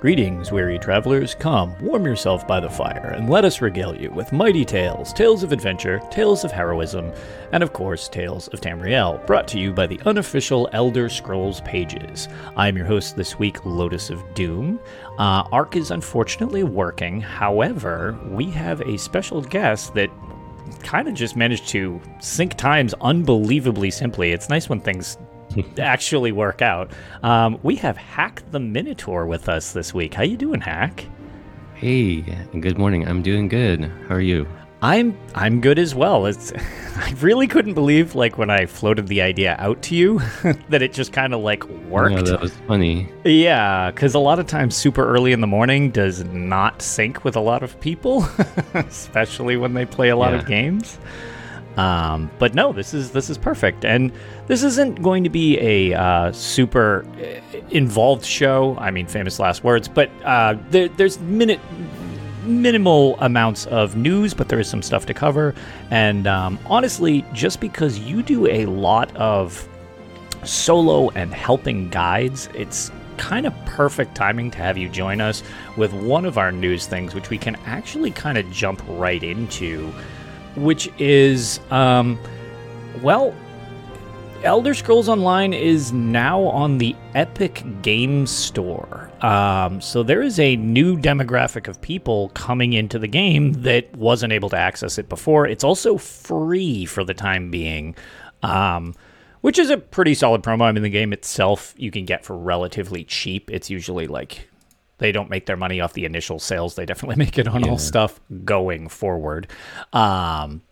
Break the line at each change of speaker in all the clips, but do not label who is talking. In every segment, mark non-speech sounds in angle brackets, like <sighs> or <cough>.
Greetings, weary travelers. Come, warm yourself by the fire, and let us regale you with mighty tales, tales of adventure, tales of heroism, and of course, tales of Tamriel, brought to you by the unofficial Elder Scrolls pages. I'm your host this week, Lotus of Doom. Uh, Ark is unfortunately working, however, we have a special guest that kind of just managed to sync times unbelievably simply. It's nice when things <laughs> actually work out. Um, we have Hack the Minotaur with us this week. How you doing, Hack?
Hey, good morning. I'm doing good. How are you?
I'm I'm good as well. It's <laughs> I really couldn't believe like when I floated the idea out to you <laughs> that it just kind of like worked.
Yeah, that was funny.
Yeah, because a lot of times super early in the morning does not sync with a lot of people, especially when they play a lot
Yeah.
of games. Um, but no, this is this is perfect, and this isn't going to be a uh, super uh, involved show. I mean, famous last words, but uh, there, there's minute minimal amounts of news, but there is some stuff to cover. And um, honestly, just because you do a lot of solo and helping guides, it's kind of perfect timing to have you join us with one of our news things, which we can actually kind of jump right into, which is, um, well, Elder Scrolls Online is now on the Epic Games Store. Um, so there is a new demographic of people coming into the game that wasn't able to access it before. It's also free for the time being, um, which is a pretty solid promo. I mean, the game itself you can get for relatively cheap. It's usually like they don't make their money off the initial sales. They definitely <laughs> make it on all stuff going forward. Um,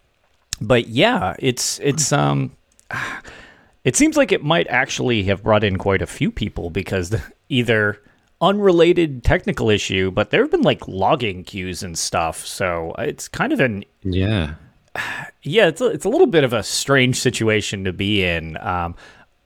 but yeah, it's it's um it seems like it might actually have brought in quite a few people because <laughs> either unrelated technical issue, but there have been like logging queues and stuff. So it's kind of an
Yeah. <sighs>
yeah, it's a, it's a little bit of a strange situation to be in. Um,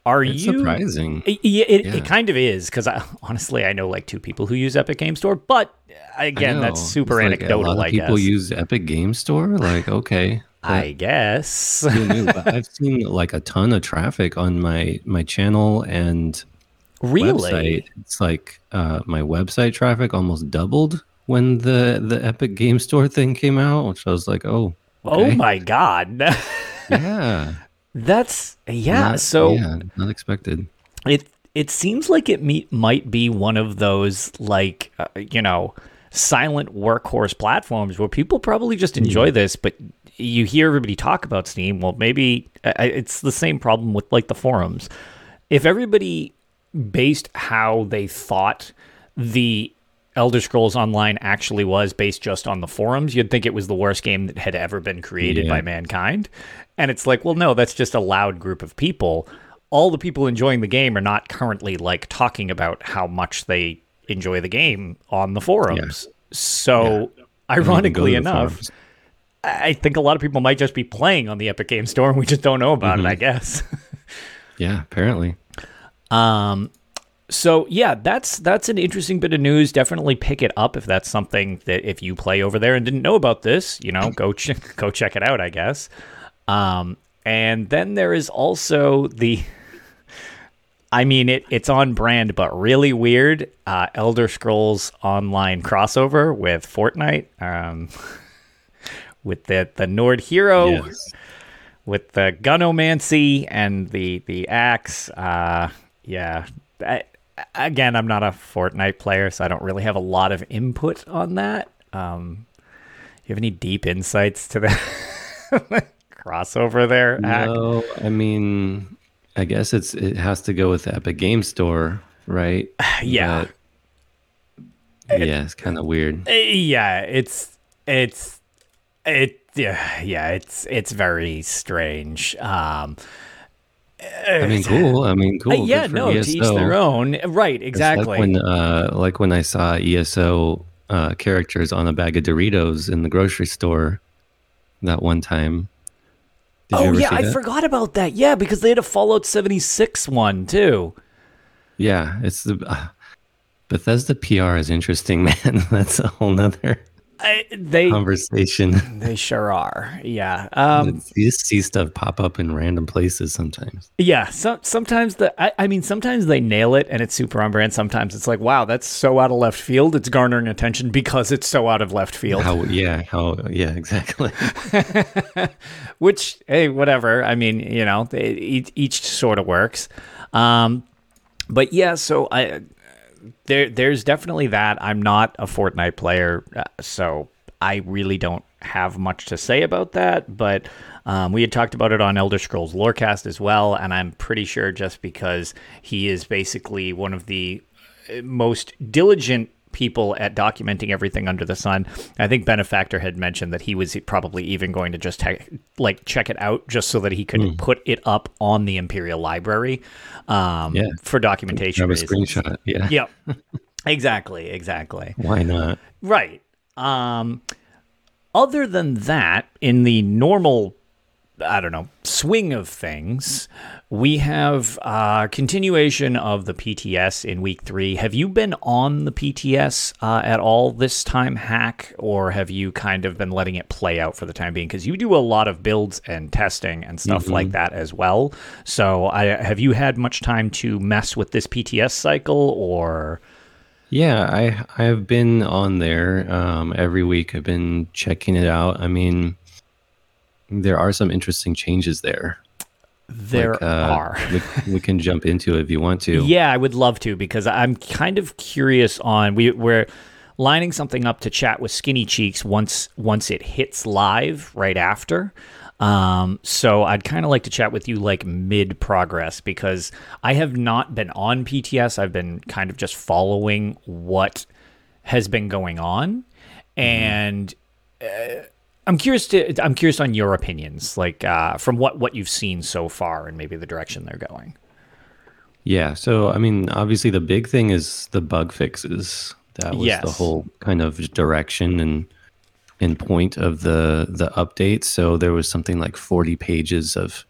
are
It's
you
surprising.
Yeah, it,
Yeah.
it kind of is because I, <laughs> honestly I know like two people who use Epic Game Store, but again that's super
like
anecdotal.
A lot of
I
people
guess.
use Epic Game Store. Like, okay. <laughs>
I guess.
Who knew? But I've seen like a ton of traffic on my my channel and
really?
website. It's like uh, my website traffic almost doubled when the the Epic Game Store thing came out, which I was like, oh,
Oh my god. <laughs>
yeah.
That's yeah.
Not-
so
yeah, not expected.
it it seems like it me- might be one of those like uh, you know silent workhorse platforms where people probably just enjoy this, but you hear everybody talk about Steam. Well, maybe uh, it's the same problem with like the forums. If everybody based how they thought the Elder Scrolls Online actually was based just on the forums, you'd think it was the worst game that had ever been created
Yeah.
by mankind. And it's like, well, no, that's just a loud group of people. All the people enjoying the game are not currently like talking about how much they enjoy the game on the forums. So,
don't even go
ironically enough,
forums.
I think a lot of people might just be playing on the Epic Game Store and we just don't know about
Mm-hmm.
it, I guess. <laughs>
yeah, apparently.
Um, so yeah, that's that's an interesting bit of news. Definitely pick it up if that's something that if you play over there and didn't know about this, you know, go ch- <laughs> go check it out. I guess. Um, and then there is also the. <laughs> I mean, it, it's on brand, but really weird. Uh, Elder Scrolls Online crossover with Fortnite, um, <laughs> with the the Nord hero
Yes.
with the gunomancy and the the axe. Uh, yeah. I, again, I'm not a Fortnite player, so I don't really have a lot of input on that. Um, you have any deep insights to the <laughs> crossover there?
No, I mean, I guess it's it has to go with the Epic Game Store, right? <sighs>
Yeah.
But, yeah, it's kind of weird.
Uh, Yeah, it's it's it yeah yeah it's it's very strange. Um,
I mean, cool. I mean, cool.
uh, yeah, no, to each their own. Right, exactly.
Like when, uh, like when I saw ESO uh, characters on a bag of Doritos in the grocery store that one time. Did you
oh yeah, I forgot about that. Yeah, because they had a Fallout 76 one too.
Yeah, it's the uh, Bethesda PR is interesting, <laughs> man. That's a whole nother.
I, they
conversation.
They sure are. Yeah. Um,
you just see stuff pop up in random places sometimes.
Yeah. So, sometimes the I, I mean sometimes they nail it and it's super on brand. Sometimes it's like, wow, that's so out of left field. It's garnering attention because it's so out of left field.
How yeah, how yeah, <laughs> exactly. <laughs>
Which hey, whatever. I mean, you know, they, each, each sort of works. Um, but yeah, so I there there's definitely that. I'm not a Fortnite player, uh, so I really don't have much to say about that. But um, we had talked about it on Elder Scrolls Lorecast as well, and I'm pretty sure just because he is basically one of the uh, most diligent people at documenting everything under the sun. I think Benefactor had mentioned that he was probably even going to just te- like check it out just so that he could mm. put it up on the Imperial Library um, yeah. for documentation.
Have a screenshot. Yeah.
Yep. <laughs> exactly. Exactly.
Why not?
Right. Um, other than that, in the normal I don't know, swing of things, we have a uh, continuation of the PTS in week three. Have you been on the PTS uh, at all this time, Hack, or have you kind of been letting it play out for the time being? Because you do a lot of builds and testing and stuff mm-hmm. like that as well. So, I, have you had much time to mess with this PTS cycle, or?
Yeah, I I have been on there um, every week. I've been checking it out. I mean there are some interesting changes there.
There like, uh, are.
we, we, can jump into it if you want to.
Yeah, I would love to because I'm kind of curious on we we're lining something up to chat with Skinny Cheeks once once it hits live right after. Um, so I'd kind of like to chat with you like mid progress because I have not been on PTS. I've been kind of just following what has been going on, mm-hmm. and uh, I'm curious to I'm curious on your opinions, like uh, from what what you've seen so far, and maybe the direction they're going.
Yeah, so I mean, obviously the big thing is the bug fixes. That was yes. the whole kind of direction and and point of the the update. So there was something like 40 pages of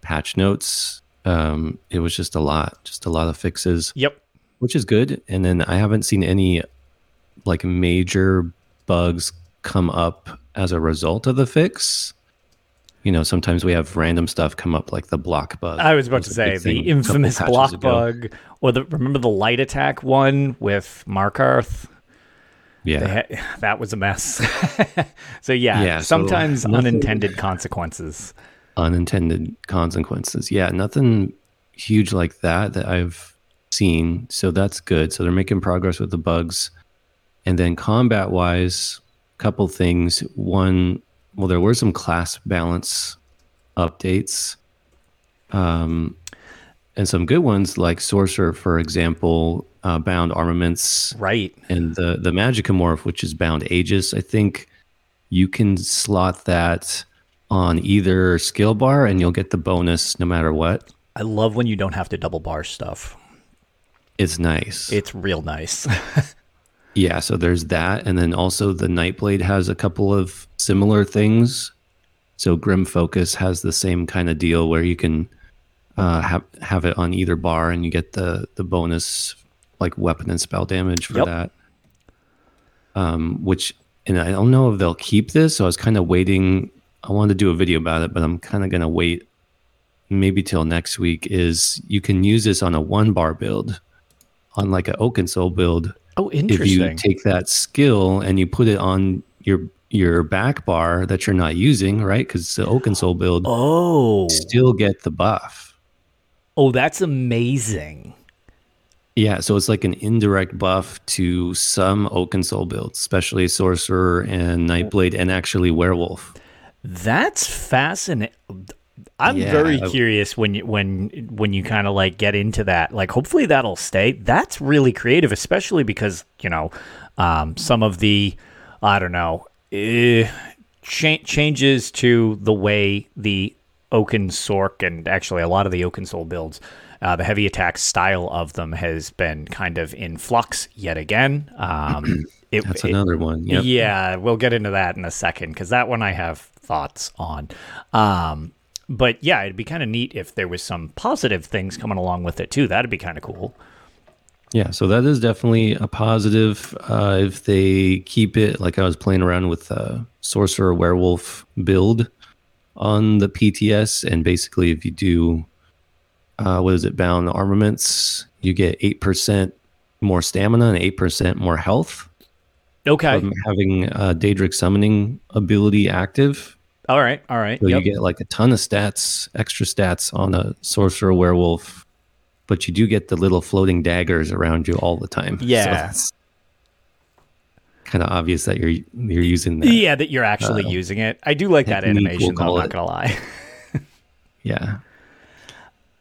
patch notes. Um, it was just a lot, just a lot of fixes.
Yep,
which is good. And then I haven't seen any like major bugs come up as a result of the fix. You know, sometimes we have random stuff come up like the block bug.
I was about to say the infamous block ago. bug, or the remember the light attack one with Markarth.
Yeah, <laughs>
that was a mess. <laughs> so yeah, yeah sometimes <laughs> so unintended consequences.
Unintended consequences. Yeah, nothing huge like that that I've seen. So that's good. So they're making progress with the bugs. And then combat wise, couple things. One, well, there were some class balance updates, um, and some good ones like Sorcerer, for example, uh, bound armaments,
right,
and the the Magicka morph, which is bound Aegis. I think you can slot that on either skill bar, and you'll get the bonus no matter what.
I love when you don't have to double bar stuff.
It's nice.
It's real nice. <laughs>
Yeah, so there's that, and then also the Nightblade has a couple of similar things. So Grim Focus has the same kind of deal where you can uh, have have it on either bar, and you get the the bonus like weapon and spell damage for yep. that. Um, which and I don't know if they'll keep this, so I was kind of waiting. I wanted to do a video about it, but I'm kind of gonna wait maybe till next week. Is you can use this on a one bar build, on like an Oaken Soul build
Oh, interesting.
If you take that skill and you put it on your your back bar that you're not using, right? Because it's the Oaken Soul build.
Oh,
still get the buff.
Oh, that's amazing.
Yeah, so it's like an indirect buff to some Oaken Soul builds, especially Sorcerer and Nightblade, and actually Werewolf.
That's fascinating. I'm yeah, very curious when you when when you kind of like get into that. Like, hopefully that'll stay. That's really creative, especially because you know um, some of the I don't know uh, cha- changes to the way the Oaken Sorc and actually a lot of the Oaken Soul builds. Uh, the heavy attack style of them has been kind of in flux yet again. Um, <clears throat>
it, That's another one. Yep.
Yeah, we'll get into that in a second because that one I have thoughts on. Um, but yeah, it'd be kind of neat if there was some positive things coming along with it too. That'd be kind of cool.
Yeah, so that is definitely a positive. Uh, if they keep it like I was playing around with uh, Sorcerer Werewolf build on the PTS, and basically if you do, uh, what is it, bound armaments, you get eight percent more stamina and eight percent more health.
Okay.
From having uh, Daedric summoning ability active.
All right. All right.
So
yep.
you get like a ton of stats, extra stats on a Sorcerer Werewolf but you do get the little floating daggers around you all the time.
Yeah.
So kind of obvious that you're you're using that.
Yeah, that you're actually uh, using it. I do like that animation. We'll though, I'm not gonna lie. <laughs>
yeah.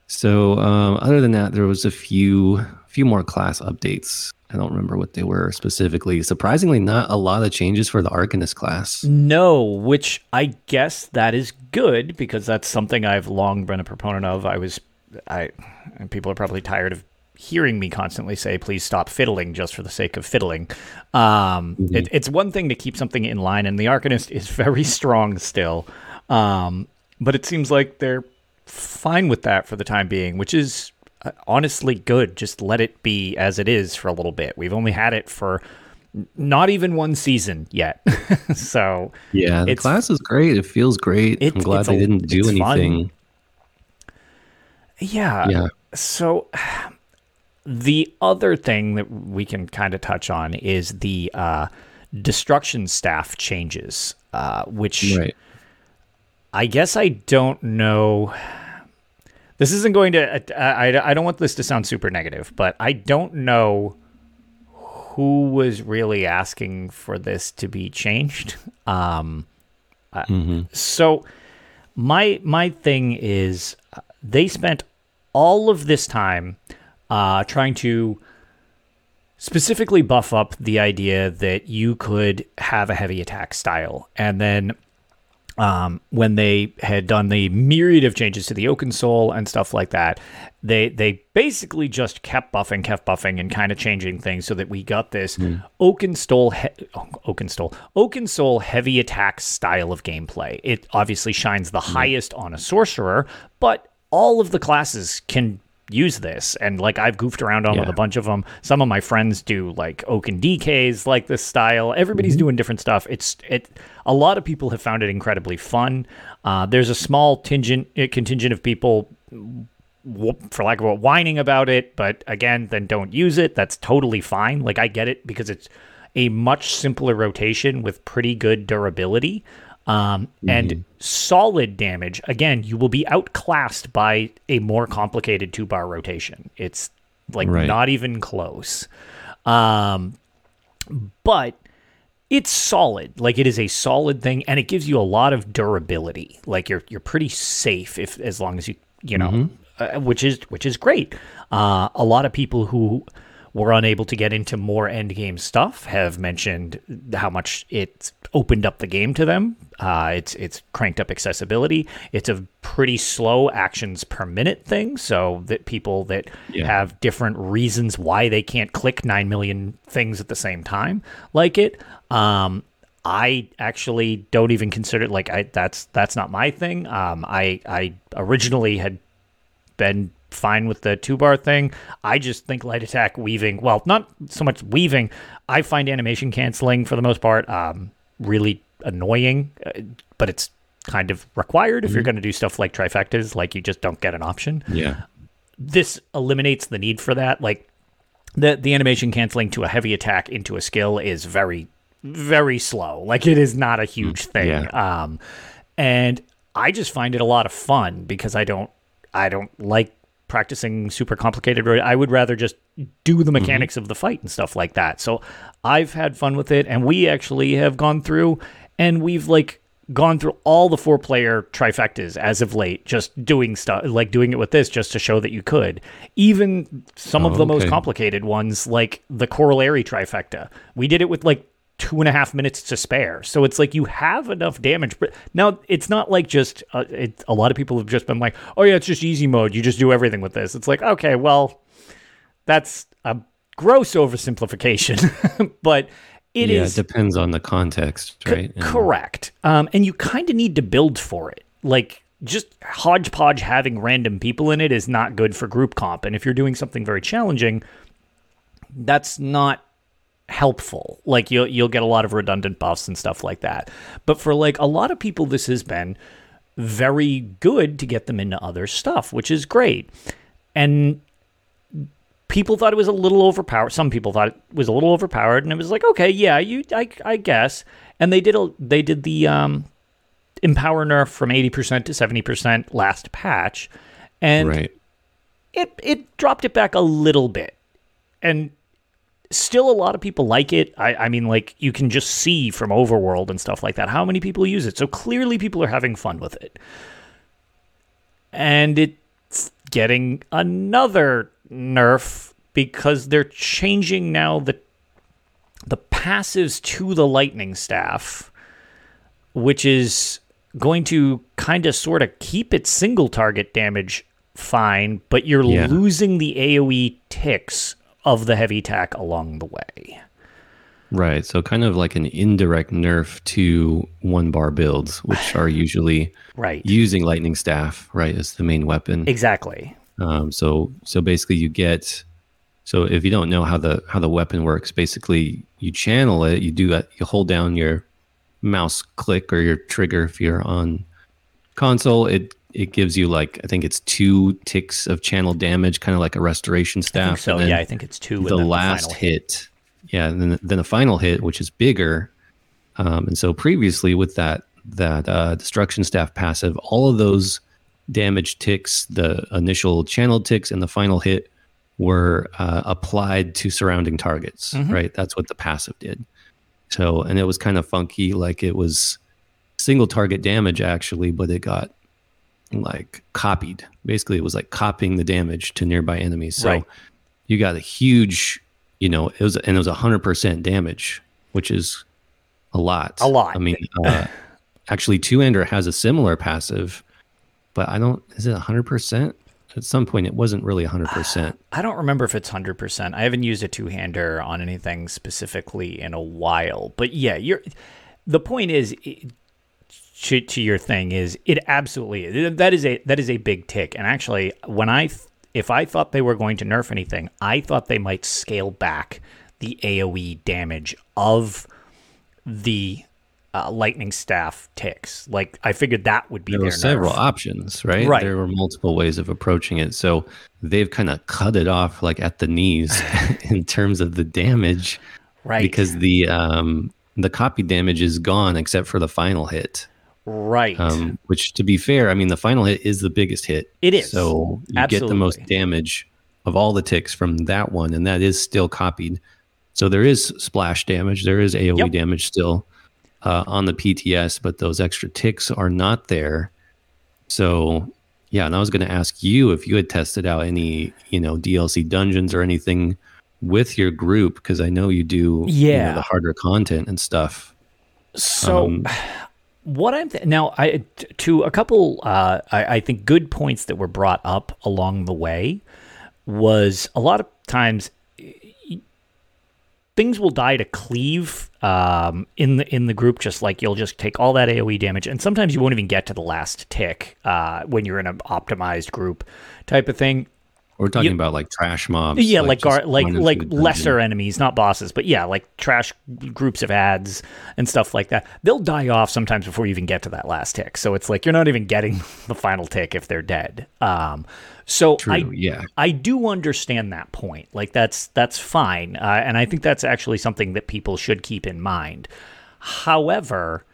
So um, other than that, there was a few few more class updates. I don't remember what they were specifically. Surprisingly, not a lot of changes for the Arcanist class.
No, which I guess that is good because that's something I've long been a proponent of. I was I and people are probably tired of hearing me constantly say, "Please stop fiddling," just for the sake of fiddling. Um, mm-hmm. it, it's one thing to keep something in line, and the Arcanist is <laughs> very strong still, um, but it seems like they're fine with that for the time being, which is honestly good. Just let it be as it is for a little bit. We've only had it for not even one season yet. <laughs> so
yeah, the class is great. It feels great. It, I'm glad they a, didn't do anything. Fun.
Yeah. Yeah. So <sighs> the other thing that we can kind of touch on is the uh, destruction staff changes, uh, which right. I guess I don't know. This isn't going to. I, I don't want this to sound super negative, but I don't know who was really asking for this to be changed. <laughs> Um, uh, mm-hmm. So my my thing is uh, they spent all of this time uh, trying to specifically buff up the idea that you could have a heavy attack style. And then um, when they had done the myriad of changes to the Oaken Soul and stuff like that, they they basically just kept buffing, kept buffing, and kind of changing things so that we got this mm. Oaken Soul, he- Oaken Soul, Oaken Soul heavy attack style of gameplay. It obviously shines the mm. highest on a sorcerer, but all of the classes can use this and like I've goofed around on yeah. with a bunch of them. Some of my friends do like Oaken DKs like this style. Everybody's mm-hmm. doing different stuff. It's it a lot of people have found it incredibly fun. Uh, there's a small contingent uh, contingent of people for lack of a whining about it, but again, then don't use it. That's totally fine. Like I get it because it's a much simpler rotation with pretty good durability. Um, mm-hmm. And solid damage, again, you will be outclassed by a more complicated two bar rotation. It's like right. not even close. Um, but it's solid. Like it is a solid thing, and it gives you a lot of durability. Like you're you're pretty safe if as long as you you know, mm-hmm. uh, which is which is great. Uh, a lot of people who were unable to get into more endgame stuff have mentioned how much it opened up the game to them. Uh, it's it's cranked up accessibility. It's a pretty slow actions per minute thing, so that people that yeah. have different reasons why they can't click nine million things at the same time like it. Um, I actually don't even consider it like I that's that's not my thing. Um, I I originally had been fine with the two bar thing. I just think light attack weaving, well, not so much weaving. I find animation canceling for the most part um, really annoying, uh, but it's kind of required if mm-hmm. you're going to do stuff like trifectas, like you just don't get an option.
Yeah.
This eliminates the need for that. Like the the animation canceling to a heavy attack into a skill is very very slow. Like it is not a huge mm, thing. Yeah. Um and I just find it a lot of fun because I don't I don't like practicing super complicated. I would rather just do the mechanics mm-hmm. of the fight and stuff like that. So I've had fun with it, and we actually have gone through and we've like gone through all the four player trifectas as of late, just doing stuff like doing it with this just to show that you could. Even some oh, of the okay. most complicated ones, like the Coral Aerie trifecta, we did it with like two and a half minutes to spare. So it's like you have enough damage. But now it's not like just uh, it, a lot of people have just been like, oh yeah, it's just easy mode. You just do everything with this. It's like okay, well, that's a gross oversimplification, <laughs> but it yeah, is,
it depends on the context, right?
C- correct. Um, and you kind of need to build for it. Like just hodgepodge having random people in it is not good for group comp. And if you're doing something very challenging, that's not helpful. Like you'll you'll get a lot of redundant buffs and stuff like that. But for like a lot of people this has been very good to get them into other stuff, which is great. And people thought it was a little overpowered. Some people thought it was a little overpowered and it was like, okay, yeah, you I I guess. And they did a they did the um empower nerf from 80% to 70% last patch. And
right.
it it dropped it back a little bit. And still a lot of people like it. I, I mean, like you can just see from Overworld and stuff like that how many people use it. So clearly people are having fun with it. And it's getting another nerf because they're changing now the the passives to the lightning staff, which is going to kind of sort of keep its single target damage fine, but you're
Yeah.
losing the AoE ticks of the heavy tack along the way.
Right. So kind of like an indirect nerf to one bar builds, which <laughs> are usually
Right.
using lightning staff, right, as the main weapon.
exactly.
Um, so so basically you get so if you don't know how the how the weapon works, basically you channel it, you do that you hold down your mouse click or your trigger if you're on console, it it gives you like I think it's two ticks of channel damage, kind of like a restoration
I
staff.
think so. Yeah, I think it's two.
the last
final
hit, yeah, and then then a final hit, which is bigger. Um, and so previously with that that uh, destruction staff passive, all of those damage ticks, the initial channel ticks, and the final hit were uh, applied to surrounding targets.
Mhm.
Right, that's what the passive did. So, and it was kind of funky, like it was single target damage actually, but it got like copied. Basically, it was like copying the damage to nearby enemies. So
Right.
you got a huge, you know, it was and it was hundred percent damage, which is a lot.
A lot.
I mean, uh, <laughs> actually, Two Hander has a similar passive, but I don't. Is it hundred percent? At some point, it wasn't really hundred percent. <sighs>
I don't remember if it's hundred percent. I haven't used a two hander on anything specifically in a while. But yeah, you're. The point is, to, to your thing is it absolutely is. that is a that is a big tick. And actually, when I if I thought they were going to nerf anything, I thought they might scale back the AOE damage of the uh, lightning staff ticks. Like I figured that would be
There
their
were several
nerf.
options, right?
Right.
There were multiple ways of approaching it. So they've kind of cut it off like at the knees <laughs> in terms of the damage
right
because the um the copy damage is gone except for the final hit.
Right.
Um, which, to be fair, I mean, the final hit is the biggest hit.
It is.
So you get the most damage of all the ticks from that one, and that is still copied. So there is splash damage, there is AoE
Yep.
damage still uh, on the PTS, but those extra ticks are not there. So yeah, and I was going to ask you if you had tested out any, you know, DLC dungeons or anything with your group because I know you do, you know,
Yeah.
the harder content and stuff.
So,
Um,
what I'm th- now, I to a couple, uh, I, I think good points that were brought up along the way was a lot of times things will die to cleave um, in the in the group. Just like you'll just take all that AOE damage, and sometimes you won't even get to the last tick uh, when you're in an optimized group type of thing.
We're talking
You-
about like trash mobs.
Yeah, like gar- like like
dungeon.
lesser enemies, not bosses, but yeah, like trash groups of ads and stuff like that. They'll die off sometimes before you even get to that last tick. So it's like you're not even getting <laughs> the final tick if they're dead. Um, so
True.
I
yeah.
I do understand that point. Like that's that's fine, uh, and I think that's actually something that people should keep in mind. However,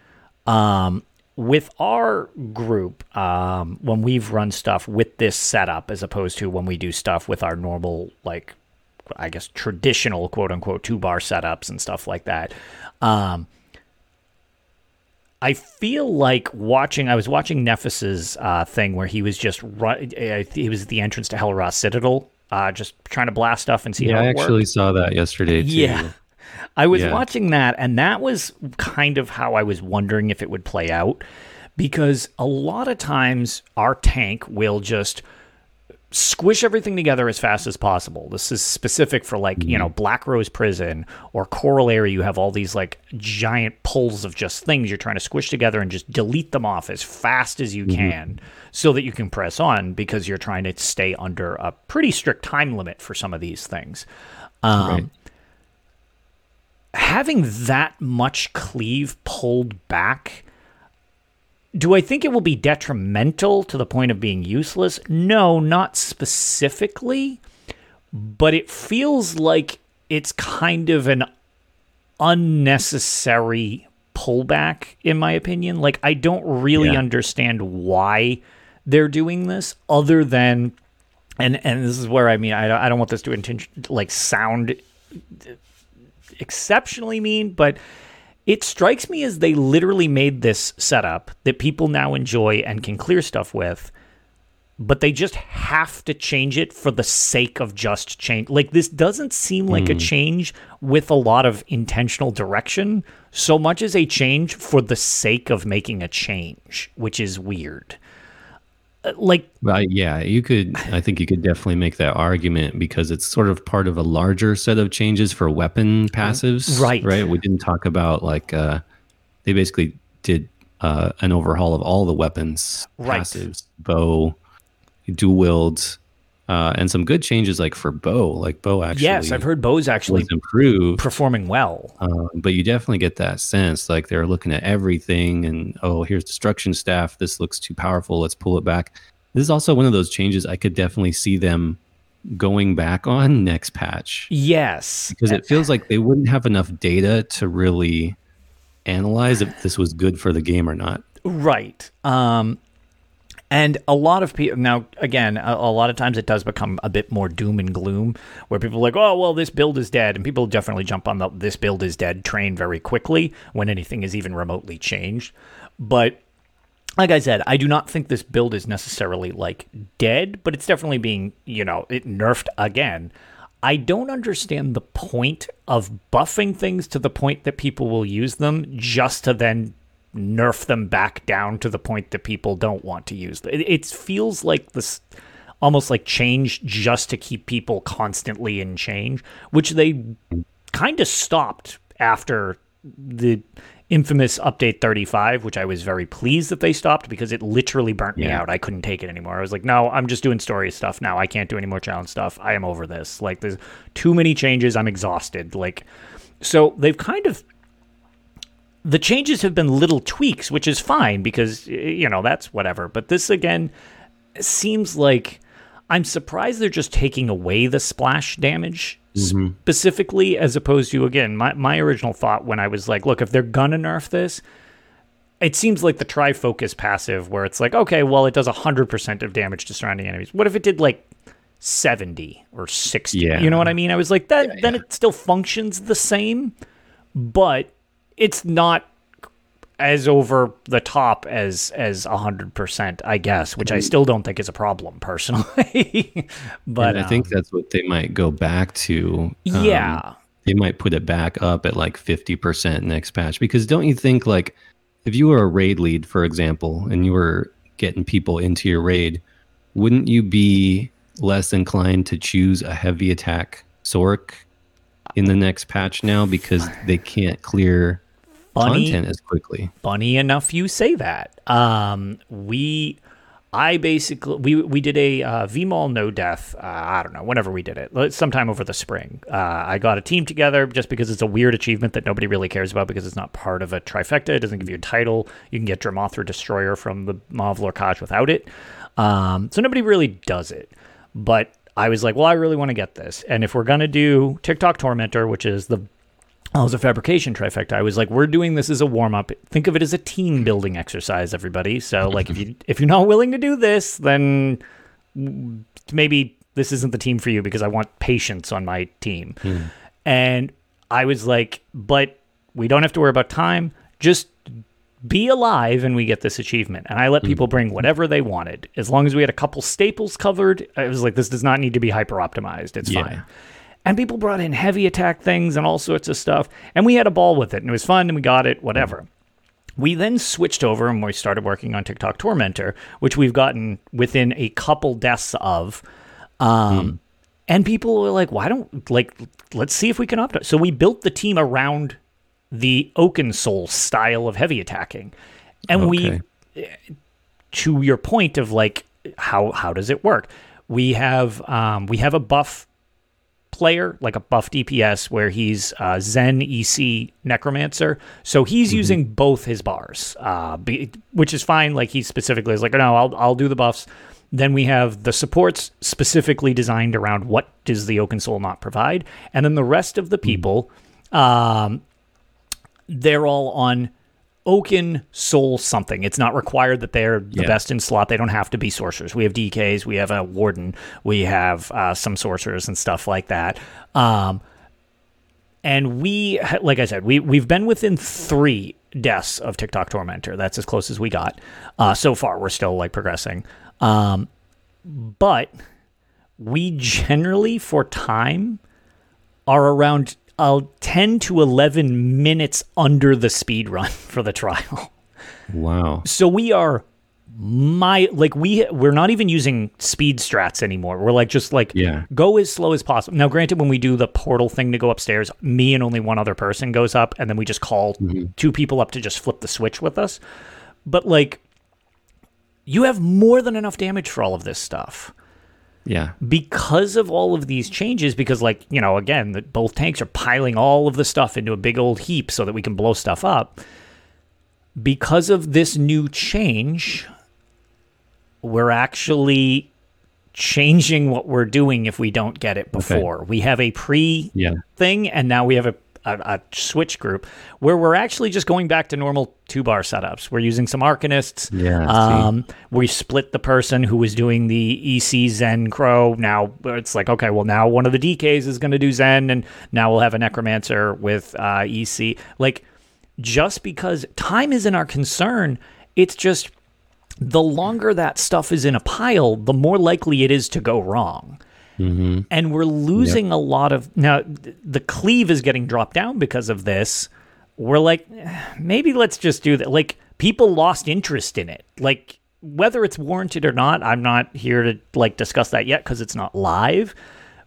um, with our group, um, when we've run stuff with this setup, as opposed to when we do stuff with our normal, like, I guess traditional quote unquote two bar setups and stuff like that. Um, I feel like watching. I was watching Nefas's uh, thing where he was just run. Uh, he was at the entrance to Hel Ra Citadel, uh, just trying to blast stuff and see
Yeah,
how
I actually
worked.
saw that yesterday too.
Yeah. I was
Yeah.
watching that, and that was kind of how I was wondering if it would play out. Because a lot of times our tank will just squish everything together as fast as possible. This is specific for like, you know, Black Rose Prison or Coral Aerie. You have all these like giant pulls of just things you're trying to squish together and just delete them off as fast as you can so that you can press on because you're trying to stay under a pretty strict time limit for some of these things. Um,
Right.
Having that much cleave pulled back, do I think it will be detrimental to the point of being useless? No, not specifically, but it feels like it's kind of an unnecessary pullback, in my opinion. Like, I don't really
Yeah.
understand why they're doing this, other than, and and this is where I mean, I don't, I don't want this to intention like sound exceptionally mean, but it strikes me as they literally made this setup that people now enjoy and can clear stuff with but they just have to change it for the sake of just change. Like this doesn't seem like a hmm. change with a lot of intentional direction, so much as a change for the sake of making a change, which is weird. Like
Well, yeah, you could. <sighs> I think you could definitely make that argument because it's sort of part of a larger set of changes for weapon passives.
Right.
Right. We didn't talk about like uh, they basically did uh, an overhaul of all the weapons
Right.
passives, bow, dual wields, uh, and some good changes like for bow. Like bow actually,
yes, I've heard Bow's actually
improved.
performing well.
Um, but you definitely get that sense like they're looking at everything and oh here's destruction staff this looks too powerful let's pull it back this is also one of those changes i could definitely see them going back on <laughs> next patch
Yes.
because it feels like they wouldn't have enough data to really analyze if this was good for the game or not
Right. Um, and a lot of people now, again, a, a lot of times it does become a bit more doom and gloom, where people are like, "Oh, well, this build is dead," and people definitely jump on the "this build is dead" train very quickly when anything is even remotely changed. But like I said, I do not think this build is necessarily like dead, but it's definitely being, you know, it nerfed again. I don't understand the point of buffing things to the point that people will use them just to then nerf them back down to the point that people don't want to use them. It, it feels like this almost like change just to keep people constantly in change, which they kind of stopped after the infamous update 35 which i was very pleased that they stopped because it literally burnt me
Yeah.
out. I couldn't take it anymore. I was like no i'm just doing story stuff now. I can't do any more challenge stuff. I am over this. Like there's too many changes. I'm exhausted. Like so they've kind of the changes have been little tweaks which is fine because you know that's whatever. But this again seems like i'm surprised they're just taking away the splash damage mm-hmm. specifically as opposed to again my, my original thought when i was like look if they're gonna nerf this it seems like the Tri Focus passive where it's like okay well it does 100% of damage to surrounding enemies. What if it did like 70 or 60
Yeah.
you know what i mean? I was like that then it still functions the same but it's not as over the top as as 100% i guess which i still don't think is a problem personally <laughs> but
and i think
um,
that's what they might go back to um,
yeah.
they might put it back up at like 50% next patch because don't you think like if you were a raid lead for example and you were getting people into your raid wouldn't you be less inclined to choose a heavy attack sorc in the next patch now because they can't clear
Funny.
content as quickly.
Funny enough you say that. Um we i basically we we did a uh, vMoL no death uh, i don't know whenever we did it sometime over the spring. Uh, i got a team together just because it's a weird achievement that nobody really cares about because it's not part of a trifecta. It doesn't give you a title. You can get Dro-m'Athra destroyer from the Maw of Lorkhaj without it. Um so nobody really does it. But i was like well i really want to get this. And if we're gonna do tick-tock tormentor which is the Oh, it was a fabrication trifecta. I was like, we're doing this as a warm up. Think of it as a team building exercise, everybody. So, like, if you <laughs> if you're not willing to do this, then maybe this isn't the team for you because I want patience on my team. Hmm. And I was like, but we don't have to worry about time. Just be alive and we get this achievement. And I let hmm. people bring whatever they wanted. As long as we had a couple staples covered, I was like, this does not need to be hyper optimized. It's
Yeah.
fine. And people brought in heavy attack things and all sorts of stuff. And we had a ball with it and it was fun and we got it, whatever. We then switched over and we started working on Tick-Tock Tormentor, which we've gotten within a couple deaths of. Um, And people were like, why don't, like, let's see if we can optimize. So we built the team around the Oaken Soul style of heavy attacking. And we to your point of like how how does it work? We have um, we have a buff player, like a buff DPS, where he's uh, Zen EC Necromancer. So he's
Mm-hmm.
using both his bars, uh, be, which is fine. Like he specifically is like, no, I'll I'll do the buffs. Then we have the supports specifically designed around what does the Oaken Soul not provide, and then the rest of the
Mm-hmm.
people, um, they're all on Oaken Soul something. It's not required that they're the
Yeah.
best in slot. They don't have to be sorcerers. We have DKs, we have a Warden, we have uh, some sorcerers and stuff like that. Um, and we, like I said, we we've been within three deaths of Tick-Tock Tormentor. That's as close as we got uh, so far. We're still like progressing, um, but we generally for time are around uh, 10 to 11 minutes under the speed run <laughs> for the trial.
Wow.
So we are my like we we're not even using speed strats anymore. We're like just like
Yeah.
go as slow as possible. Now granted when we do the portal thing to go upstairs, me and only one other person goes up and then we just call two people up to just flip the switch with us. But like you have more than enough damage for all of this stuff
Yeah.
because of all of these changes because like you know again that both tanks are piling all of the stuff into a big old heap so that we can blow stuff up because of this new change we're actually changing what we're doing if we don't get it before we have a pre
Yeah.
thing and now we have a, a, a switch group where we're actually just going back to normal two bar setups we're using some arcanists
Yeah,
um, we split the person who was doing the EC Zen Crow. Now it's like, okay, well, now one of the DKs is going to do Zen, and now we'll have a Necromancer with uh, EC. Like, just because time isn't our concern, it's just the longer that stuff is in a pile, the more likely it is to go wrong. And we're losing a lot of. Now, the cleave is getting dropped down because of this. We're like, <sighs> maybe let's just do that. Like, people lost interest in it. Like, whether it's warranted or not, I'm not here to like discuss that yet because it's not live.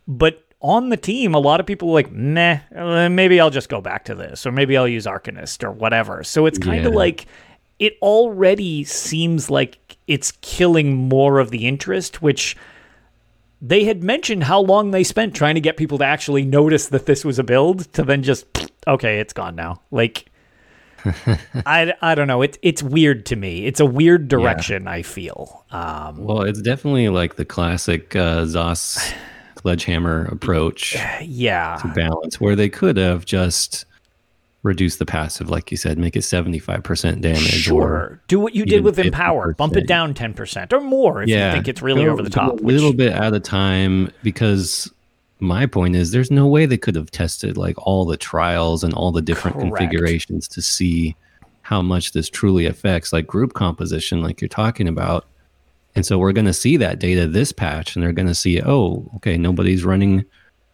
But on the team, a lot of people were like, meh, uh, maybe I'll just go back to this, or maybe I'll use Arcanist or whatever. So it's kind of
Yeah.
like it already seems like it's killing more of the interest, which they had mentioned how long they spent trying to get people to actually notice that this was a build to then just okay it's gone now. Like <laughs> I, I don't know. It's it's weird to me. It's a weird direction i feel. Um
Well, it's definitely like the classic uh, Zos sledgehammer approach <sighs>
yeah.
to balance, where they could have just reduced the passive, like you said, make it 75% damage.
sure
Or,
do what you did with empower bump it down 10% or more if you think it's really
go-
over the top
A
which-
little bit at a time, because my point is there's no way they could have tested like all the trials and all the different
Correct.
configurations to see how much this truly affects like group composition, like you're talking about. And so we're going to see that data this patch, and they're going to see, oh, okay, nobody's running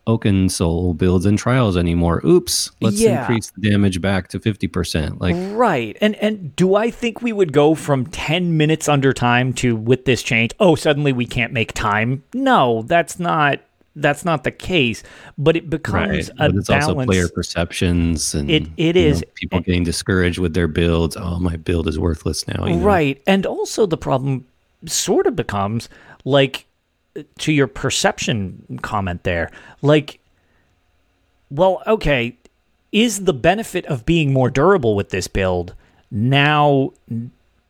Oaken Soul builds and trials anymore. Oops, let's
Yeah.
increase the damage back to 50%. Like,
Right. And and do I think we would go from 10 minutes under time to with this change, oh, suddenly we can't make time? No, that's not that's not the case, but it becomes
right.
a
But it's
balance.
also player perceptions and
It- it
you know,
is.
people getting discouraged with their builds. Oh, my build is worthless now. you know?
Right. And also the problem sort of becomes like to your perception comment there. Like well, okay, is the benefit of being more durable with this build now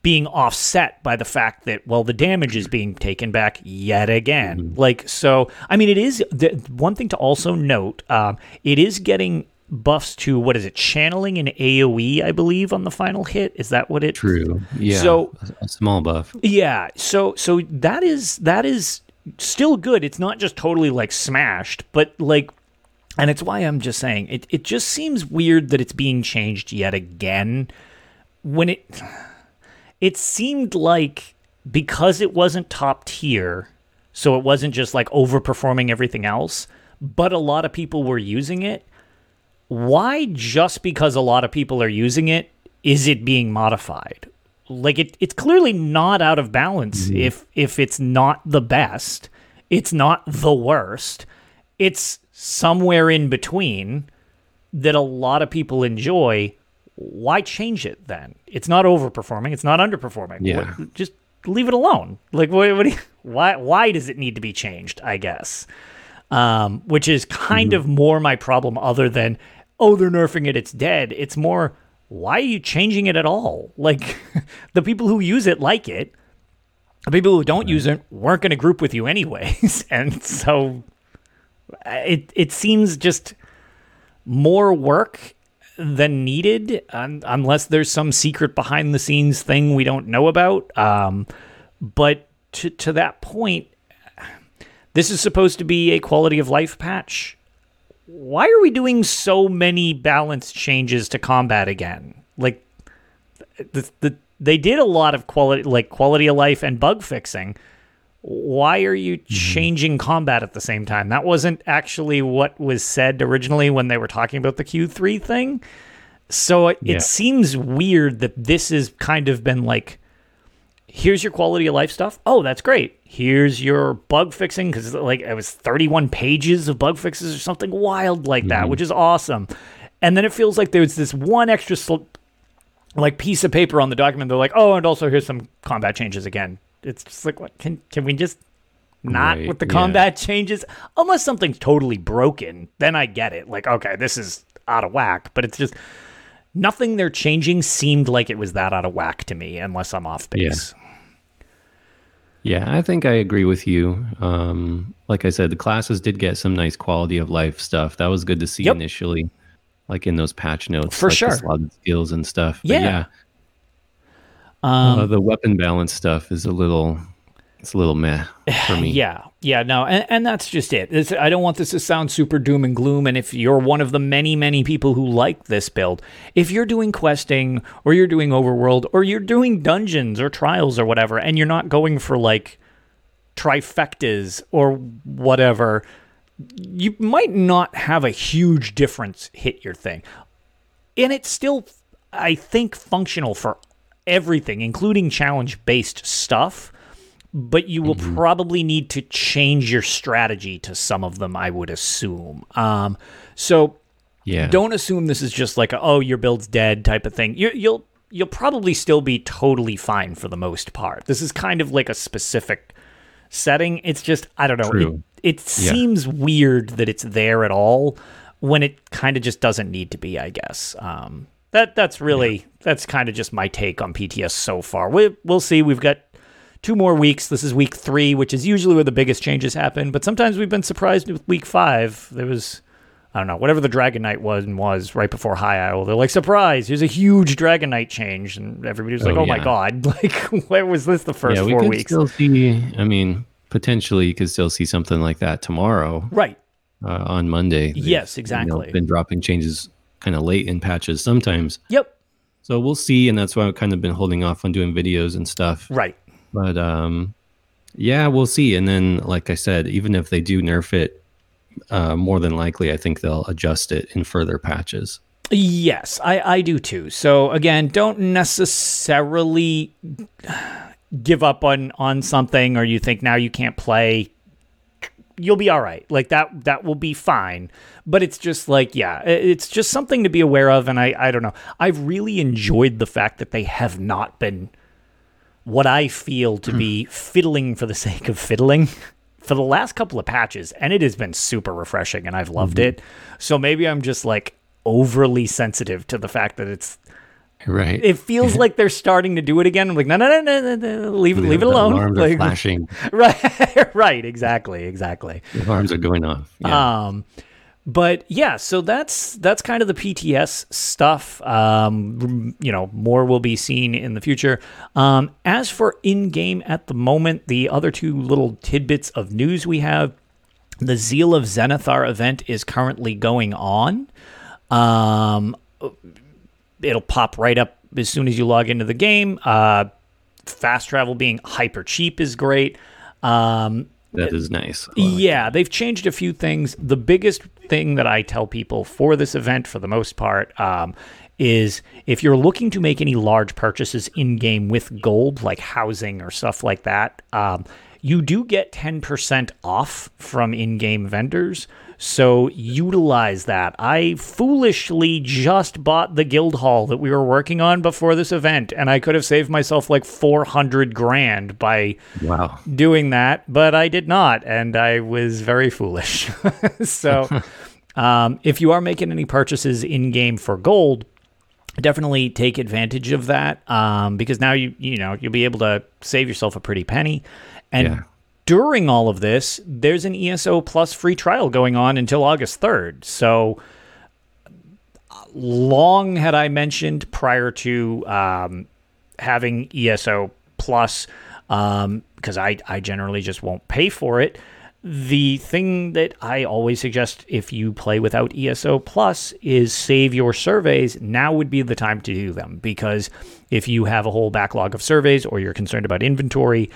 being offset by the fact that well the damage is being taken back yet again like so i mean it is the, one thing to also note um, it is getting buffs to what is it channeling and aoe i believe on the final hit is that what it
True. Yeah.
So-
a small buff.
yeah, so so that is that is still good. It's not just totally like smashed, but like and it's why I'm just saying it it just seems weird that it's being changed yet again when it it seemed like because it wasn't top tier, so it wasn't just like overperforming everything else, but a lot of people were using it. Why just because a lot of people are using it is it being modified? Like it it's clearly not out of balance if if it's not the best, it's not the worst. It's somewhere in between that a lot of people enjoy, why change it then? It's not overperforming. It's not underperforming.
Yeah.
What- just leave it alone. Like, what? what do you, why? Why does it need to be changed? I guess. um, which is kind of more my problem. Other than oh, they're nerfing it, it's dead. It's more why are you changing it at all? Like <laughs> the people who use it like it. The people who don't use it weren't going to group with you anyways, <laughs> and so it it seems just more work than needed, un- unless there's some secret behind the scenes thing we don't know about. Um, but to to that point, this is supposed to be a quality of life patch. Why are we doing so many balance changes to combat again? Like the, the they did a lot of quality like quality of life and bug fixing. Why are you mm-hmm. changing combat at the same time? That wasn't actually what was said originally when they were talking about the Q3 thing. So it,
Yeah.
it seems weird that this has kind of been like here's your quality of life stuff. Oh, that's great. Here's your bug fixing because like it was 31 pages of bug fixes or something wild like that, mm-hmm. which is awesome. And then it feels like there's this one extra sl- like piece of paper on the document. They're like, oh, and also here's some combat changes again. It's just like, what can can we just not
Right,
with the
yeah.
combat changes unless something's totally broken? Then I get it. Like, okay, this is out of whack. But it's just nothing they're changing seemed like it was that out of whack to me, unless I'm off base.
Yeah, I think I agree with you. Um, like I said, the classes did get some nice quality of life stuff. That was good to see
Yep.
initially, like in those patch notes,
For
like
sure.
slotted skills and stuff. But
Yeah.
yeah,
Um,
uh, the weapon balance stuff is a little, it's a little meh for <sighs> me.
Yeah, yeah, no, and, and that's just it. It's, I don't want this to sound super doom and gloom. And if you're one of the many, many people who like this build, if you're doing questing or you're doing overworld or you're doing dungeons or trials or whatever, and you're not going for like trifectas or whatever, you might not have a huge difference hit your thing. And it's still, I think, functional for everything, including challenge based stuff but you will probably need to change your strategy to some of them, I would assume. Um, so
Yeah.
don't assume this is just like a, oh your build's dead type of thing. You, you'll you'll probably still be totally fine for the most part. This is kind of like a specific setting. It's just I don't know. It,
True.
it
Yeah.
seems weird that it's there at all when it kind of just doesn't need to be. I guess. Um, that that's really that's kind of just my take on PTS so far. We we'll see. We've got two more weeks. This is week three, which is usually where the biggest changes happen. But sometimes we've been surprised with week five. There was, I don't know, whatever the Dragon Knight was and was right before High Isle. They're like, surprise! Here's a huge Dragon Knight change, and everybody was like,
Oh,
oh my god, <laughs> like where was this the first
yeah, we
four
could
weeks?
still see. I mean, potentially you could still see something like that tomorrow
right.
uh, on Monday. They've,
Yes,
you know,
exactly.
been dropping changes kind of late in patches sometimes.
Yep.
So we'll see, and that's why I've kind of been holding off on doing videos and stuff.
Right.
But um, yeah, we'll see. And then, like I said, even if they do nerf it, uh, more than likely, I think they'll adjust it in further patches.
Yes, I, I do too. So again, don't necessarily give up on on something or you think now you can't play. You'll be all right. Like that that will be fine. But it's just like, yeah, it's just something to be aware of and I I don't know. I've really enjoyed the fact that they have not been what I feel to be fiddling for the <laughs> sake of fiddling for the last couple of patches, and it has been super refreshing, and I've loved it. So maybe I'm just like overly sensitive to the fact that it's.
Right.
It feels <laughs> like they're starting to do it again. I'm like, no, no, no, no, no, no leave, leave it alone. Like,
flashing. <laughs>
right, right, exactly, exactly.
The alarms are going off. Yeah.
Um, but yeah, so that's that's kind of the PTS stuff. Um, you know, more will be seen in the future. Um, as for in game at the moment, the other two little tidbits of news we have: the Zeal of Zenithar event is currently going on. Um, it'll pop right up as soon as you log into the game. Uh, fast travel being hyper cheap is great. Um,
that is nice. Like
yeah, they've changed a few things. The biggest thing that I tell people for this event, for the most part, um, is if you're looking to make any large purchases in game with gold, like housing or stuff like that, um, you do get 10% off from in game vendors. So utilize that. I foolishly just bought the guild hall that we were working on before this event, and I could have saved myself like 400 grand by
wow.
doing that, but I did not, and I was very foolish. <laughs> so <laughs> um, if you are making any purchases in game for gold, definitely take advantage of that um, because now you you know you'll be able to save yourself a pretty penny and
Yeah.
During all of this there's an eso plus free trial going on until august 3rd so long had i mentioned prior to um, having eso plus because I, I generally just won't pay for it the thing that I always suggest if you play without ESO Plus is save your surveys. Now would be the time to do them because if you have a whole backlog of surveys or you're concerned about inventory,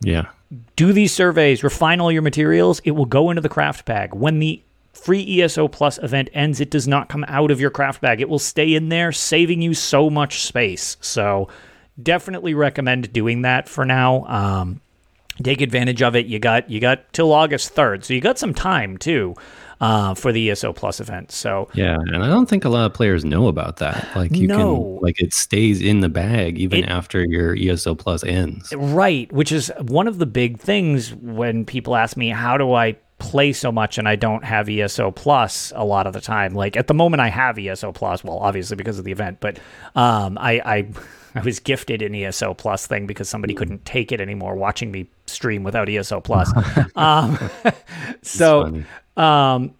Yeah.
Do these surveys, refine all your materials. It will go into the craft bag. When the free ESO Plus event ends, it does not come out of your craft bag. It will stay in there, saving you so much space. So definitely recommend doing that for now. Um, take advantage of it. You got you got till August third, so you got some time too uh, for the ESO Plus event. So
Yeah, and I don't think a lot of players know about that. Like you
No.
can like it stays in the bag even
It-
after your ESO Plus ends.
Right, which is one of the big things when people ask me, how do I play so much and I don't have ESO Plus a lot of the time? Like at the moment, I have ESO Plus, well, obviously because of the event, but um, I, I, <laughs> I was gifted an ESO Plus thing because somebody couldn't take it anymore watching me stream without ESO Plus. <laughs> um, <laughs> so. Um,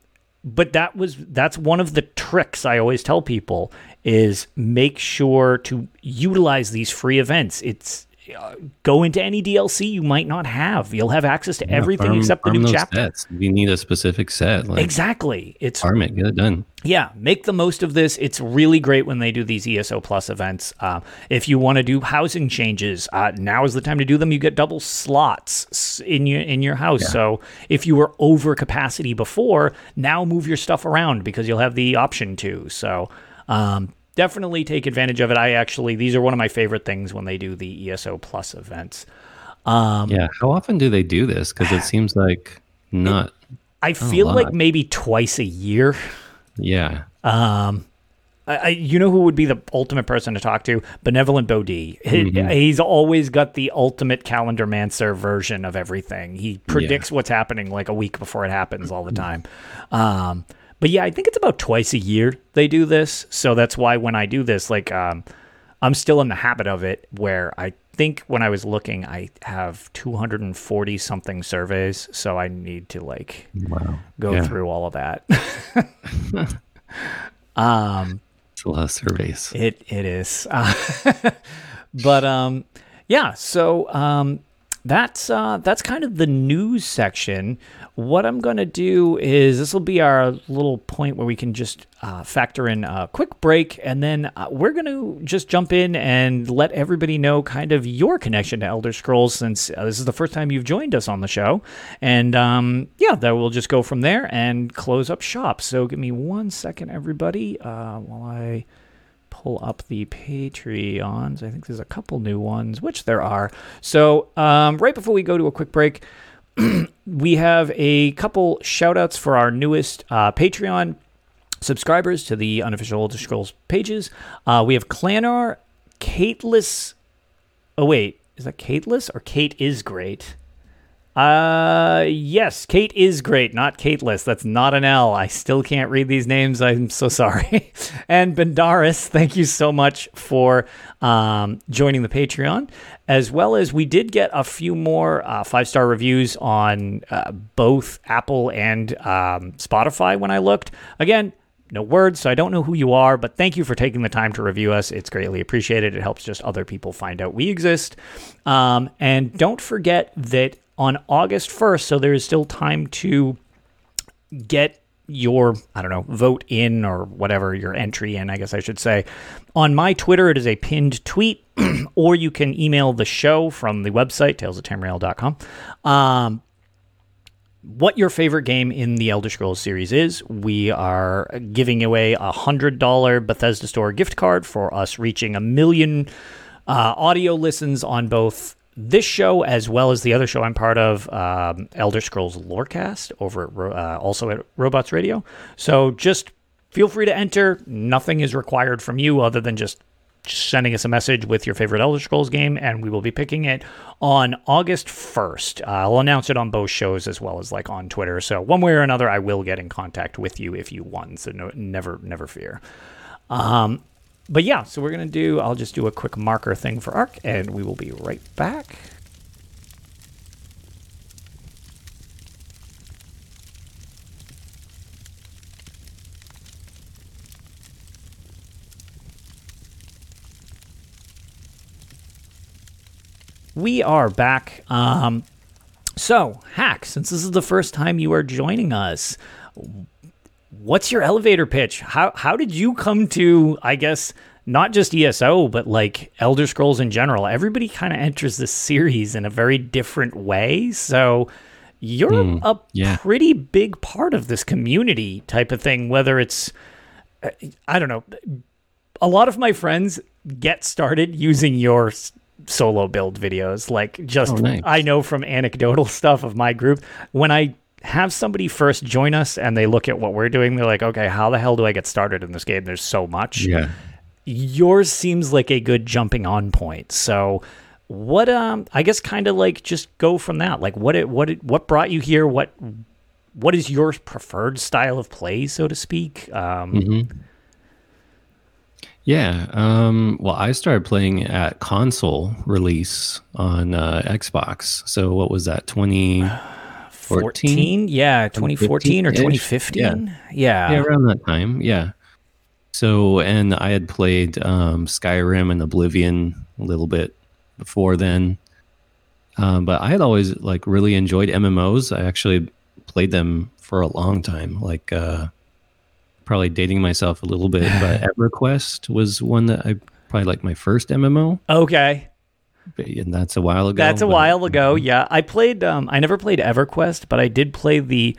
but that was that's one of the tricks I always tell people is make sure to utilize these free events. It's uh, go into any DLC you might not have. You'll have access to everything
Farm-
except the new chapter.
Sets. You need a specific set, like
Exactly. It's
farm it, get it done.
yeah, make the most of this. It's really great when they do these ESO Plus events. Uh, if you want to do housing changes, uh, now is the time to do them. You get double slots in your in your house. So if you were over capacity before, now move your stuff around because you'll have the option to. So um, definitely take advantage of it. I actually these are one of my favorite things when they do the ESO Plus events. Um,
Yeah. How often do they do this? Because it seems like not.
I feel like maybe twice a year.
Yeah.
Um, I, I, you know who would be the ultimate person to talk to? Benevolent Bowd. He- he's always got the ultimate calendar mancer version of everything. He predicts what's happening like a week before it happens all the time. Um, but yeah, I think it's about twice a year they do this. So that's why when I do this, like, um, I'm still in the habit of it where I think when I was looking, I have 240 something surveys. So I need to like
Wow.
go
Yeah.
through all of that. <laughs> <laughs> um,
It's a lot of surveys.
it it is, uh, <laughs> but um, yeah. So um, that's uh, that's kind of the news section. What I'm gonna do is this will be our little point where we can just uh, factor in a quick break, and then uh, we're gonna just jump in and let everybody know kind of your connection to Elder Scrolls, since uh, this is the first time you've joined us on the show, and um, yeah, that we'll just go from there and close up shop. So give me one second, everybody, uh, while I pull up the Patreons. I think there's a couple new ones, which there are. So, um, right before we go to a quick break, <clears throat> we have a couple shout outs for our newest uh, Patreon subscribers to the unofficial Elder Scrolls pages. Uh, we have Clanar, Kateless. Oh, wait. Is that Kateless or Kate is great? Uh, yes, Kate is great, not Kateless. That's not an L. I still can't read these names. I'm so sorry. <laughs> and Bendaris, thank you so much for um, joining the Patreon, as well as we did get a few more uh, five star reviews on uh, both Apple and um, Spotify when I looked. Again, no words, so I don't know who you are, but thank you for taking the time to review us. It's greatly appreciated. It helps just other people find out we exist. Um, and don't forget that on August 1st, so there is still time to get your I don't know vote in or whatever your entry in I guess I should say on my Twitter it is a pinned tweet <clears throat> or you can email the show from the website talesoftamriel.com um what your favorite game in the Elder Scrolls series is. We are giving away a hundred dollar Bethesda Store gift card for us reaching a million uh, audio listens on both this show as well as the other show I'm part of, um, Elder Scrolls Lorecast, over at, uh, also at Robots Radio. So just feel free to enter. Nothing is required from you other than just sending us a message with your favorite Elder Scrolls game, and we will be picking it on August 1st. Uh, I'll announce it on both shows as well as like on Twitter. So one way or another, I will get in contact with you if you won. So no, never, never fear. Um, but yeah, so we're gonna do. I'll just do a quick marker thing for ARC, and we will be right back. We are back. Um, so, Hack, since this is the first time you are joining us, what's your elevator pitch? How how did you come to, I guess, not just ESO, but like Elder Scrolls in general? Everybody kind of enters this series in a very different way. So, you're
Mm,
a
yeah.
pretty big part of this community type of thing, whether it's I don't know. A lot of my friends get started using your solo build videos. Like, just
Oh, nice.
I know from anecdotal <laughs> stuff of my group, when I have somebody first join us and they look at what we're doing, they're like, okay, how the hell do I get started in this game? There's so much.
Yeah.
Yours seems like a good jumping on point. So, what um I guess kind of like just go from that. Like what it what it, what brought you here? What what is your preferred style of play, so to speak? Um
Mm-hmm. Yeah. Um, well, I started playing at console release on uh, Xbox. So what was that? 20,
14? Yeah, 2014 or
2015-ish?
2015? Yeah.
yeah, around that time. Yeah. So, and I had played um, Skyrim and Oblivion a little bit before then. Um, but I had always like really enjoyed MMOs. I actually played them for a long time, like uh, probably dating myself a little bit. But <laughs> EverQuest was one that I probably like my first MMO,
Okay.
And that's a while ago.
That's a
but-
while ago. Yeah. I played um I never played EverQuest, but I did play the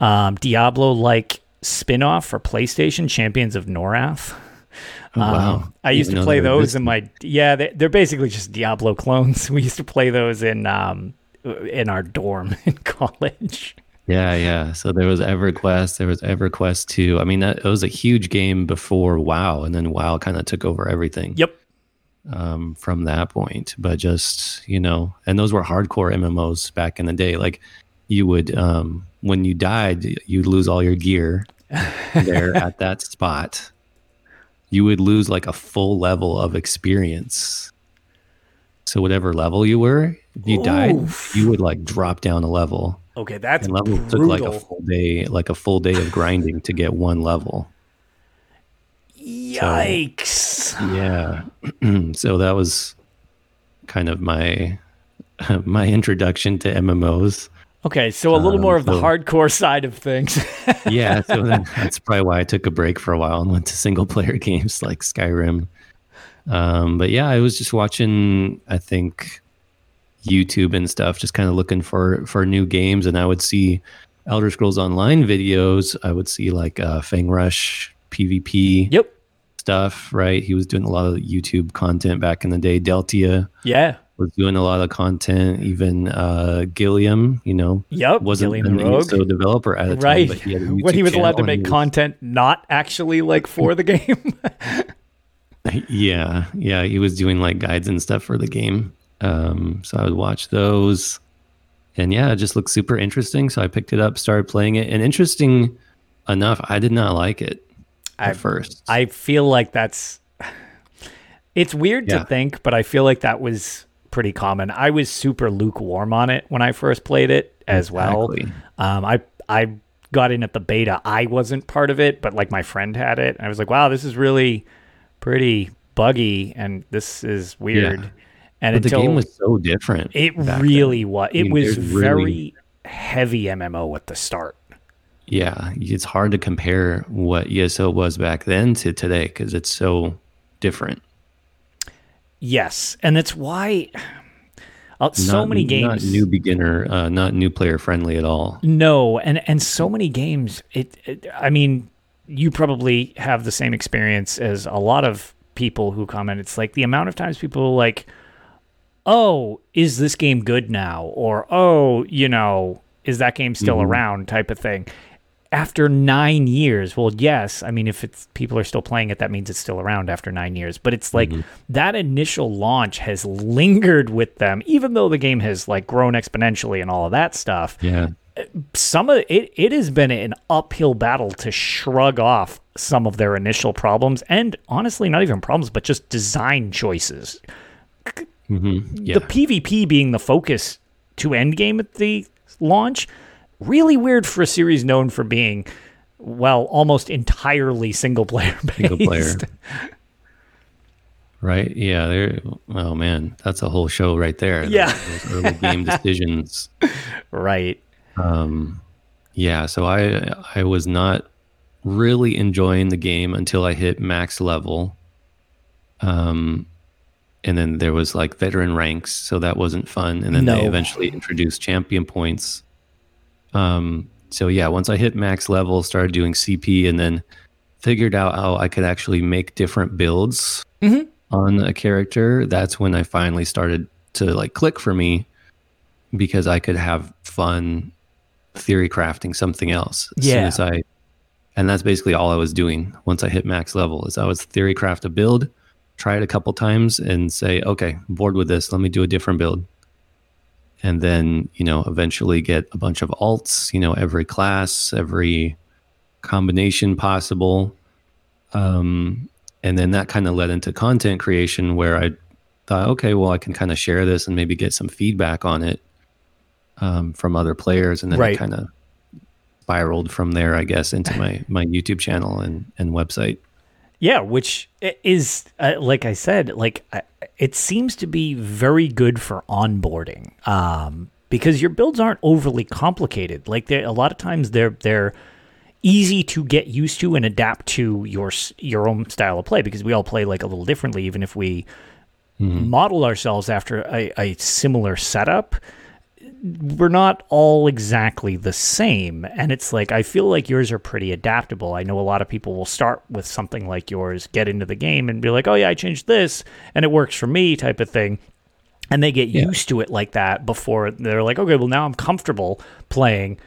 um Diablo like spin-off for PlayStation Champions of Norath.
Oh, wow.
Um, I used to play those in my yeah. They, they're basically just Diablo clones. <laughs> We used to play those in um in our dorm <laughs> in college.
Yeah, yeah. So there was EverQuest, there was EverQuest 2. I mean, that it was a huge game before WoW, and then WoW kind of took over everything
Yep.
Um, from that point. But just, you know, and those were hardcore MMOs back in the day. Like you would, um, when you died, you'd lose all your gear there <laughs> at that spot. You would lose like a full level of experience. So whatever level you were, you died, you would like drop down a level.
Okay, that's
And level
brutal.
took like a full day, like a full day of grinding to get one level. <laughs>
Yikes!
Yeah. <clears throat> so that was kind of my <laughs> my introduction to MMOs.
Okay, so a little
Um,
more of the
so-
hardcore side of things. <laughs>
Yeah, so that's probably why I took a break for a while and went to single player <laughs> games like Skyrim. Um, but yeah, I was just watching, I think, YouTube and stuff, just kind of looking for for new games, and I would see Elder Scrolls Online videos. I would see like uh, Fengrush PvP.
yep.
Stuff, right? He was doing a lot of YouTube content back in the day. Deltia
Yeah.
was doing a lot of content. Even uh, Gilliam, you know,
Yep.
wasn't
Gillian
an. ESO developer at the time,
right.
but he had a
when he was allowed to make
and he was-
content not actually like for the game. <laughs>
Yeah, yeah, he was doing like guides and stuff for the game. Um, so I would watch those, and yeah, it just looked super interesting. So I picked it up, started playing it, and interesting enough, I did not like it
I-
first.
I feel like that's it's weird
Yeah.
to think, but I feel like that was pretty common. I was super lukewarm on it when I first played it as well. Um, I I got in at the beta. I wasn't part of it, but like my friend had it. I was like, wow, this is really pretty buggy, and this is weird. And
But the game was so different.
it
back then.
really was.
I
It
mean,
was
there's
very
really-
heavy MMO at the start.
Yeah, it's hard to compare what ESO was back then to today because it's so different.
Yes, and it's why Uh, so
Not-
many games.
Not new beginner, uh, not new player friendly at all.
No, and and so many games. It, it. I mean, you probably have the same experience as a lot of people who comment. It's like the amount of times people are like, "Oh, is this game good now?" or "Oh, you know, is that game still around?" type of thing. After nine years, well, yes. I mean, if it's people are still playing it, that means it's still around after nine years. But it's like mm-hmm. that initial launch has lingered with them, even though the game has like grown exponentially and all of that stuff
Yeah.
some of it it has been an uphill battle to shrug off some of their initial problems and honestly not even problems but just design choices mm-hmm.
Yeah.
the pvp being the focus to endgame at the launch really weird for a series known for being well almost entirely single player based <laughs>
Single player. Right? Yeah. There. Oh man, that's a whole show right there.
Yeah.
Those, those early game <laughs> decisions.
right
Yeah. So I I was not really enjoying the game until I hit max level. Um, and then there was like veteran ranks, so that wasn't fun. And then they eventually introduced champion points. Um, so yeah, once I hit max level, started doing CP, and then figured out how I could actually make different builds on a character. That's when I finally started to like click for me because I could have fun theory crafting something else as soon
Yeah.
as I and that's basically all I was doing once I hit max level is I was theory craft a build, try it a couple times and say, okay, bored with this, let me do a different build. And then, you know, eventually get a bunch of alts, you know, every class, every combination possible. Um, and then that kind of led into content creation where I thought, okay, well, I can kind of share this and maybe get some feedback on it um, from other players, and then
Right.
it kind of spiraled from there, I guess, into my my YouTube channel and and website.
Yeah, which is uh, like I said, like it seems to be very good for onboarding, um, because your builds aren't overly complicated. Like they, a lot of times they're they're easy to get used to and adapt to your your own style of play because we all play like a little differently, even if we model ourselves after a, a similar setup we're not all exactly the same. And it's like, I feel like yours are pretty adaptable. I know a lot of people will start with something like yours, get into the game and be like, oh, yeah, I changed this and it works for me, type of thing. And they get used to it like that before they're like, okay, well, now I'm comfortable playing.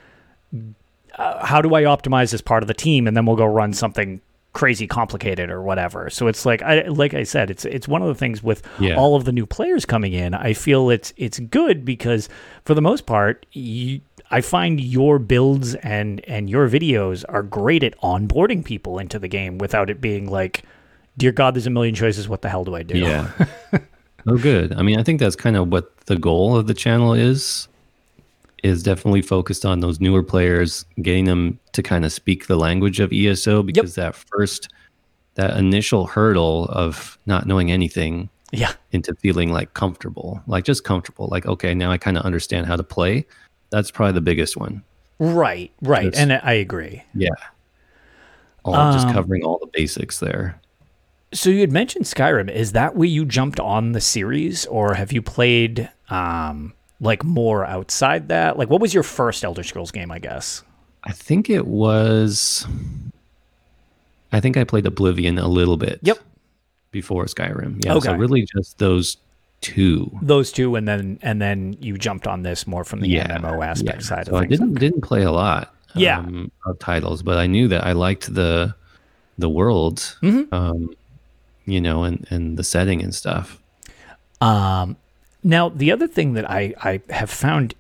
Uh, how do I optimize this part of the team? And then we'll go run something crazy complicated or whatever. So it's like I like I said, it's it's one of the things with
Yeah.
all of the new players coming in. I feel it's it's good because for the most part, you, I find your builds and and your videos are great at onboarding people into the game without it being like, dear God, there's a million choices. What the hell do I do?
Yeah. <laughs> oh, good. I mean, I think that's kind of what the goal of the channel is. Is definitely focused on those newer players, getting them to kind of speak the language of ESO because that first, that initial hurdle of not knowing anything
yeah,
into feeling like comfortable, like just comfortable, like okay, now I kind of understand how to play. That's probably the biggest one.
right, right,
Just-
and I agree.
Yeah. All just
Um,
covering all the basics there.
So you had mentioned Skyrim. Is that where you jumped on the series, or have you played um, like more outside that? Like, what was your first Elder Scrolls game? I guess.
I think it was. I think I played Oblivion a little bit.
Yep.
Before Skyrim. Yeah. So
Okay.
really just those two.
Those two, and then and then you jumped on this more from the
Yeah.
MMO aspect
yeah.
side
so I didn't didn't play a lot.
Yeah.
um, of titles, but I knew that I liked the the world.
Mm-hmm.
Um, you know, and and the setting and stuff.
Um, now, the other thing that I, I have found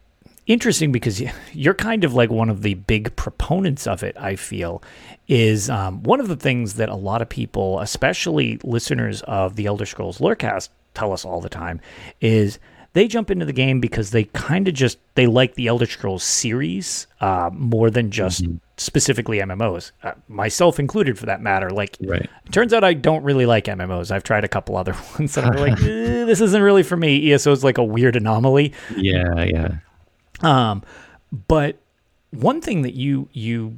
interesting because you're kind of like one of the big proponents of it, I feel, is um, one of the things that a lot of people, especially listeners of the Elder Scrolls Lorecast, tell us all the time is they jump into the game because they kind of just they like the Elder Scrolls series uh, more than just specifically MMOs, uh, myself included for that matter. Like
Right.
Turns out I don't really like MMOs. I've tried a couple other <laughs> ones and I'm like, <laughs> "Eh, this isn't really for me. ESO is like a weird anomaly.
Yeah. Yeah.
Um, but one thing that you you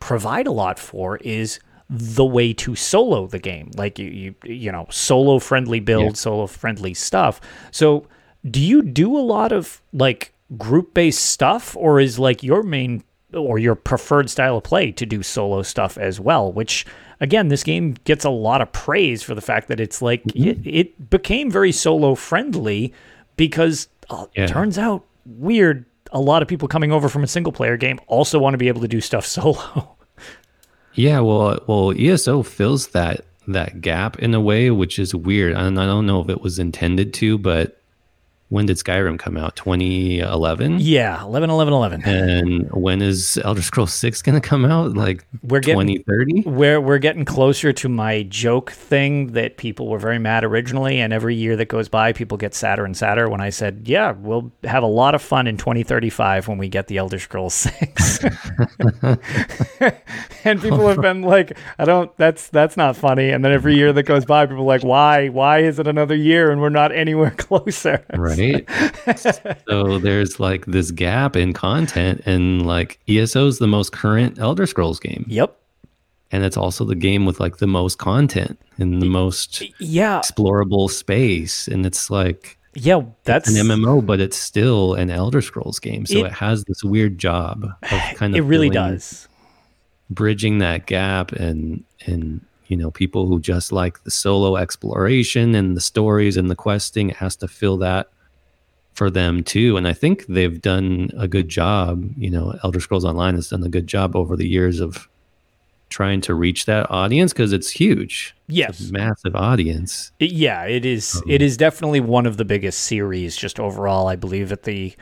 provide a lot for is the way to solo the game. Like you you you know, solo friendly build,
Yeah.
solo friendly stuff. So do you do a lot of like group based stuff, or is like your main or your preferred style of play to do solo stuff as well? Which again, this game gets a lot of praise for the fact that it's like
Mm-hmm.
it, it became very solo friendly because uh,
Yeah.
it turns out weird. A lot of people coming over from a single player game also want to be able to do stuff <laughs> solo.
Yeah, well, well, ESO fills that that gap in a way, which is weird. And I don't know if it was intended to, but when did Skyrim come out? 2011.
yeah, 11, 11, 11.
And when is Elder Scrolls 6 going to come out? Like
We're getting
2030?
We're we're getting closer to my joke thing that people were very mad originally, and every year that goes by, people get sadder and sadder. When I said, "Yeah, we'll have a lot of fun in 2035 when we get the Elder Scrolls 6," <laughs> and people have been like, "I don't. That's that's not funny." And then every year that goes by, people are like, "Why? Why is it another year and we're not anywhere <laughs> closer?"
Right. <laughs> so there's like this gap in content, and like ESO is the most current Elder Scrolls game.
Yep.
And it's also the game with like the most content and the most
Yeah.
explorable space. And it's like,
Yeah. That's
an MMO, but it's still an Elder Scrolls game. So
It-
it, has this weird job of <sighs> kind of
It really does.
bridging that gap and and you know people who just like the solo exploration and the stories and the questing it has to fill that for them too and i think they've done a good job you know elder scrolls online has done a good job over the years of trying to reach that audience because it's huge
Yes.
it's a massive audience
It- Yeah, it is. It is definitely one of the biggest series, just overall. I believe at the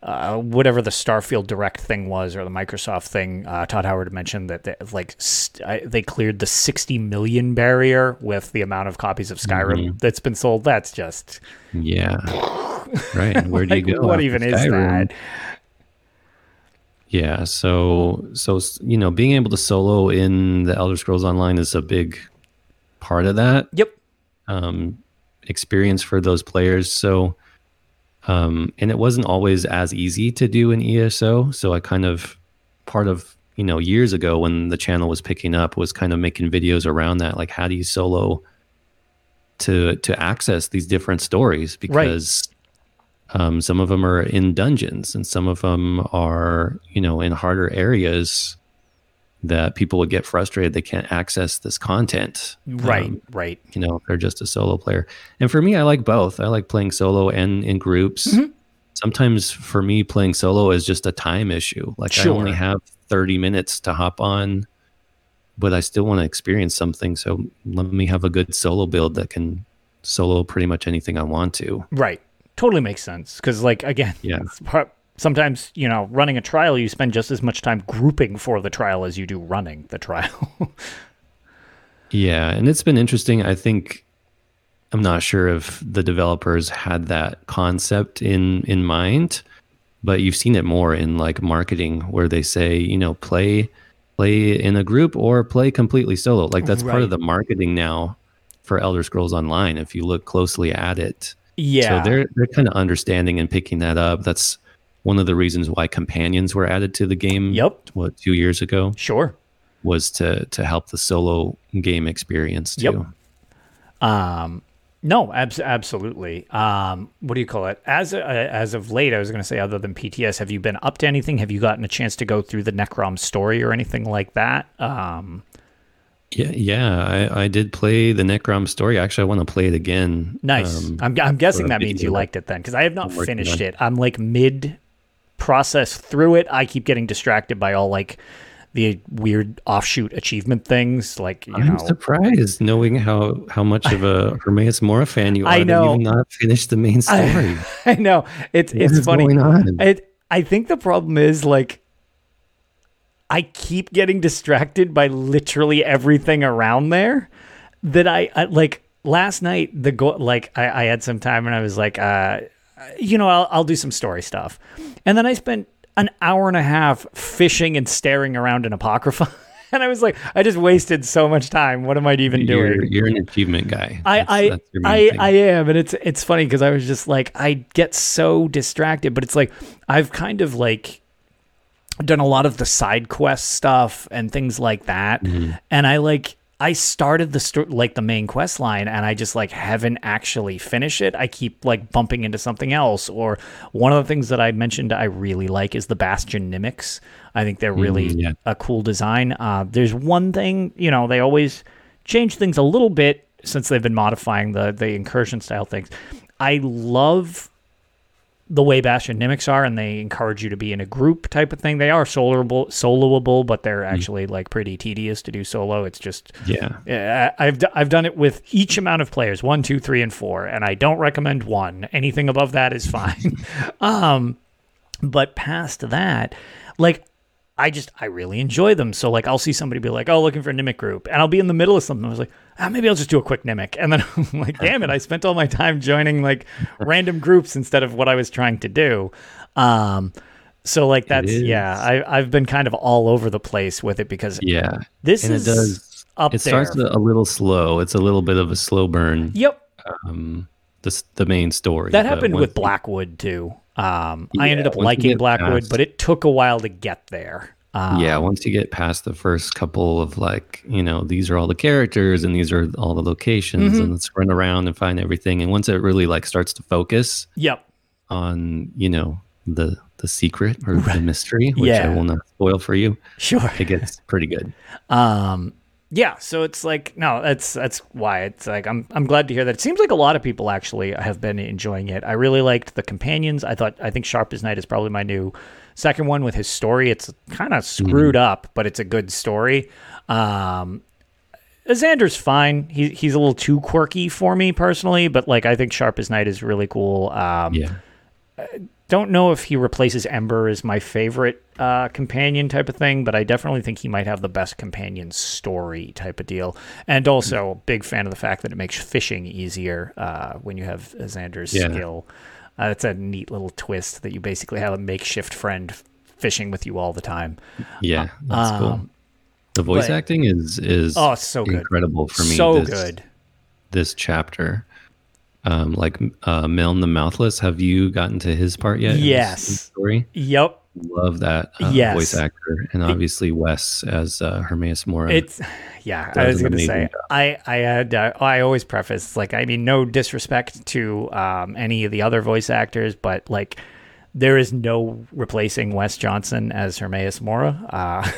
uh, whatever the Starfield Direct thing was, or the Microsoft thing. Uh, Todd Howard mentioned that they, like st- I, they cleared the 60 million barrier with the amount of copies of Skyrim that's been sold. That's just
yeah right where do
like,
you go
what even is that?
Yeah, so so you know, being able to solo in the Elder Scrolls Online is a big part of that
Yep.
um, experience for those players. So, um, and it wasn't always as easy to do in ESO. So I kind of part of you know years ago when the channel was picking up was kind of making videos around that, like how do you solo to to access these different stories because um, some of them are in dungeons and some of them are you know in harder areas that people would get frustrated they can't access this content
Right.
um,
right.
you know they're just a solo player and for me i like both i like playing solo and in groups
Mm-hmm.
sometimes for me playing solo is just a time issue like i only have 30 minutes to hop on but i still want to experience something so let me have a good solo build that can solo pretty much anything i want to
Right. Totally makes sense. Because, like, again,
Yeah. <laughs>
sometimes, you know, running a trial, you spend just as much time grouping for the trial as you do running the trial. <laughs>
Yeah, and it's been interesting. I think I'm not sure if the developers had that concept in in mind, but you've seen it more in like marketing where they say, you know, play play in a group or play completely solo. Like that's part of the marketing now for Elder Scrolls Online if you look closely at it.
Yeah.
So they're they're kind of understanding and picking that up. That's one of the reasons why companions were added to the game
Yep.
what 2 years ago
Sure.
was to to help the solo game experience too.
Yep. Um, no, abs- absolutely. Um, what do you call it? As uh, as of late, I was going to say, other than PTS, have you been up to anything? Have you gotten a chance to go through the Necrom story or anything like that? Um,
Yeah, yeah, I, I did play the Necrom story. Actually, I want to play it again.
nice.
Um,
I'm, I'm guessing that means you liked it then, because I have not finished it. I'm like mid process through it. I keep getting distracted by all like the weird offshoot achievement things, like you
I'm
know.
surprised knowing how how much of a <laughs> Hermaeus Mora fan you are.
I
that
know.
you've not finished the main <laughs> story.
I, I know it's
What
it's funny. It, I think the problem is like I keep getting distracted by literally everything around there that I, I like last night the go like I, I had some time and I was like uh you know I'll, I'll do some story stuff. And then I spent an hour and a half fishing and staring around in apocrypha. <laughs> And I was like I just wasted so much time. What am I even doing?
You're, you're an achievement guy.
I
That's-
I
that's
I,
thing.
I am, and it's it's funny because I was just like I get so distracted, but it's like I've kind of like done a lot of the side quest stuff and things like that,
Mm-hmm.
and I like I started the sto- like the main quest line and I just like haven't actually finished it. I keep like bumping into something else. Or one of the things that I mentioned I really like is the Bastion Nymics. I think they're really
Mm, yeah.
a cool design. Uh, there's one thing, you know, they always change things a little bit since they've been modifying the the incursion style things. I love the way Bastion Nymics are, and they encourage you to be in a group type of thing. They are soloable, soloable, but they're actually like pretty tedious to do solo. It's just
Yeah.
I've I've done it with each amount of players one, two, three, and four, and I don't recommend one. Anything above that is fine. <laughs> um, but past that, like I just I really enjoy them. So like I'll see somebody be like, "Oh, looking for a Nymic group," and I'll be in the middle of something. I was like, ah, maybe I'll just do a quick Nymic, and then <laughs> I'm like, "Damn it! I <laughs> spent all my time joining like random groups instead of what I was trying to do." Um, so like that's yeah, I I've been kind of all over the place with it because
Yeah.
this
And it
is
does
up
it
there.
starts a, a little slow. It's a little bit of a slow burn.
Yep,
Um, the the main story.
that happened with Blackwood too. Um, I ended up liking Blackwood,
past-
but it took a while to get there. Um,
yeah, once you get past the first couple of like, you know, these are all the characters and these are all the locations
Mm-hmm.
and let's run around and find everything. And once it really like starts to focus
Yep.
on, you know, the the secret or the mystery, which
Yeah.
I will not spoil for you,
Sure.
it gets pretty good. <laughs>
Um, yeah, so it's like no, that's that's why it's like I'm I'm glad to hear that. It seems like a lot of people actually have been enjoying it. I really liked the companions. I thought I think Sharp as Night is probably my new second one with his story. It's kind of screwed up, but it's a good story. Um, Xander's fine. He he's a little too quirky for me personally, but like I think Sharp as Night is really cool. Um,
Yeah.
Don't know if he replaces Ember as my favorite uh, companion type of thing, but I definitely think he might have the best companion story type of deal. And also, big fan of the fact that it makes fishing easier uh, when you have Xander's
Yeah.
skill. Uh, it's a neat little twist that you basically have a makeshift friend fishing with you all the time.
Yeah. That's cool.
Um,
The voice
but-
acting is is
Oh, so good.
incredible for me.
so
this,
good.
This chapter. Um, like uh, Milne the Mouthless, have you gotten to his part yet? in this- in
Yes.
story.
Yep.
Love that uh,
Yes.
voice actor, and obviously Wes as uh, Hermaeus Mora.
It's <sighs> yeah. I was gonna say
job.
I I had uh, I always preface like I mean no disrespect to um, any of the other voice actors, but like there is no replacing Wes Johnson as Hermaeus Mora. Uh,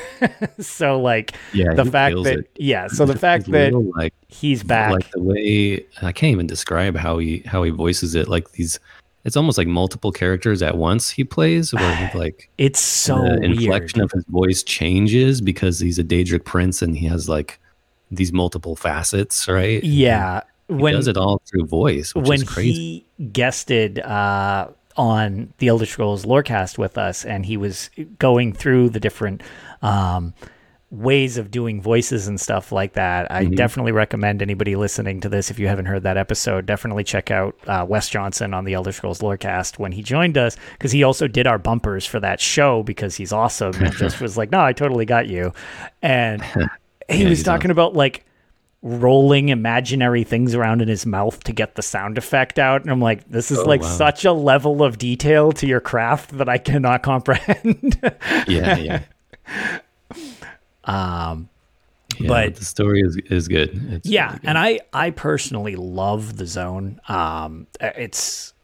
<laughs> so like
Yeah,
the fact that
it.
yeah, so the fact
a
that
little, like
he's back.
like the way I can't even describe how he how he voices it. Like these, it's almost like multiple characters at once he plays, where he <sighs> like
it's so
the
weird.
inflection of his voice changes because he's a Daedric prince and he has like these multiple facets, right?
yeah,
he
when
does it all through voice, which
when
is crazy.
he guested uh, on the Elder Scrolls Lorecast with us, and he was going through the different um, ways of doing voices and stuff like that. I definitely recommend anybody listening to this, if you haven't heard that episode, definitely check out uh, Wes Johnson on the Elder Scrolls Lorecast when he joined us, because he also did our bumpers for that show because he's awesome and <laughs> just was like, no, I totally got you. And <laughs> he
Yeah,
was talking about like rolling imaginary things around in his mouth to get the sound effect out and i'm like this is
Oh,
like
wow.
such a level of detail to your craft that i cannot <laughs> comprehend
yeah, yeah.
um
Yeah,
But-
the story is is good. It's
yeah
really good.
and i i personally love the zone um it's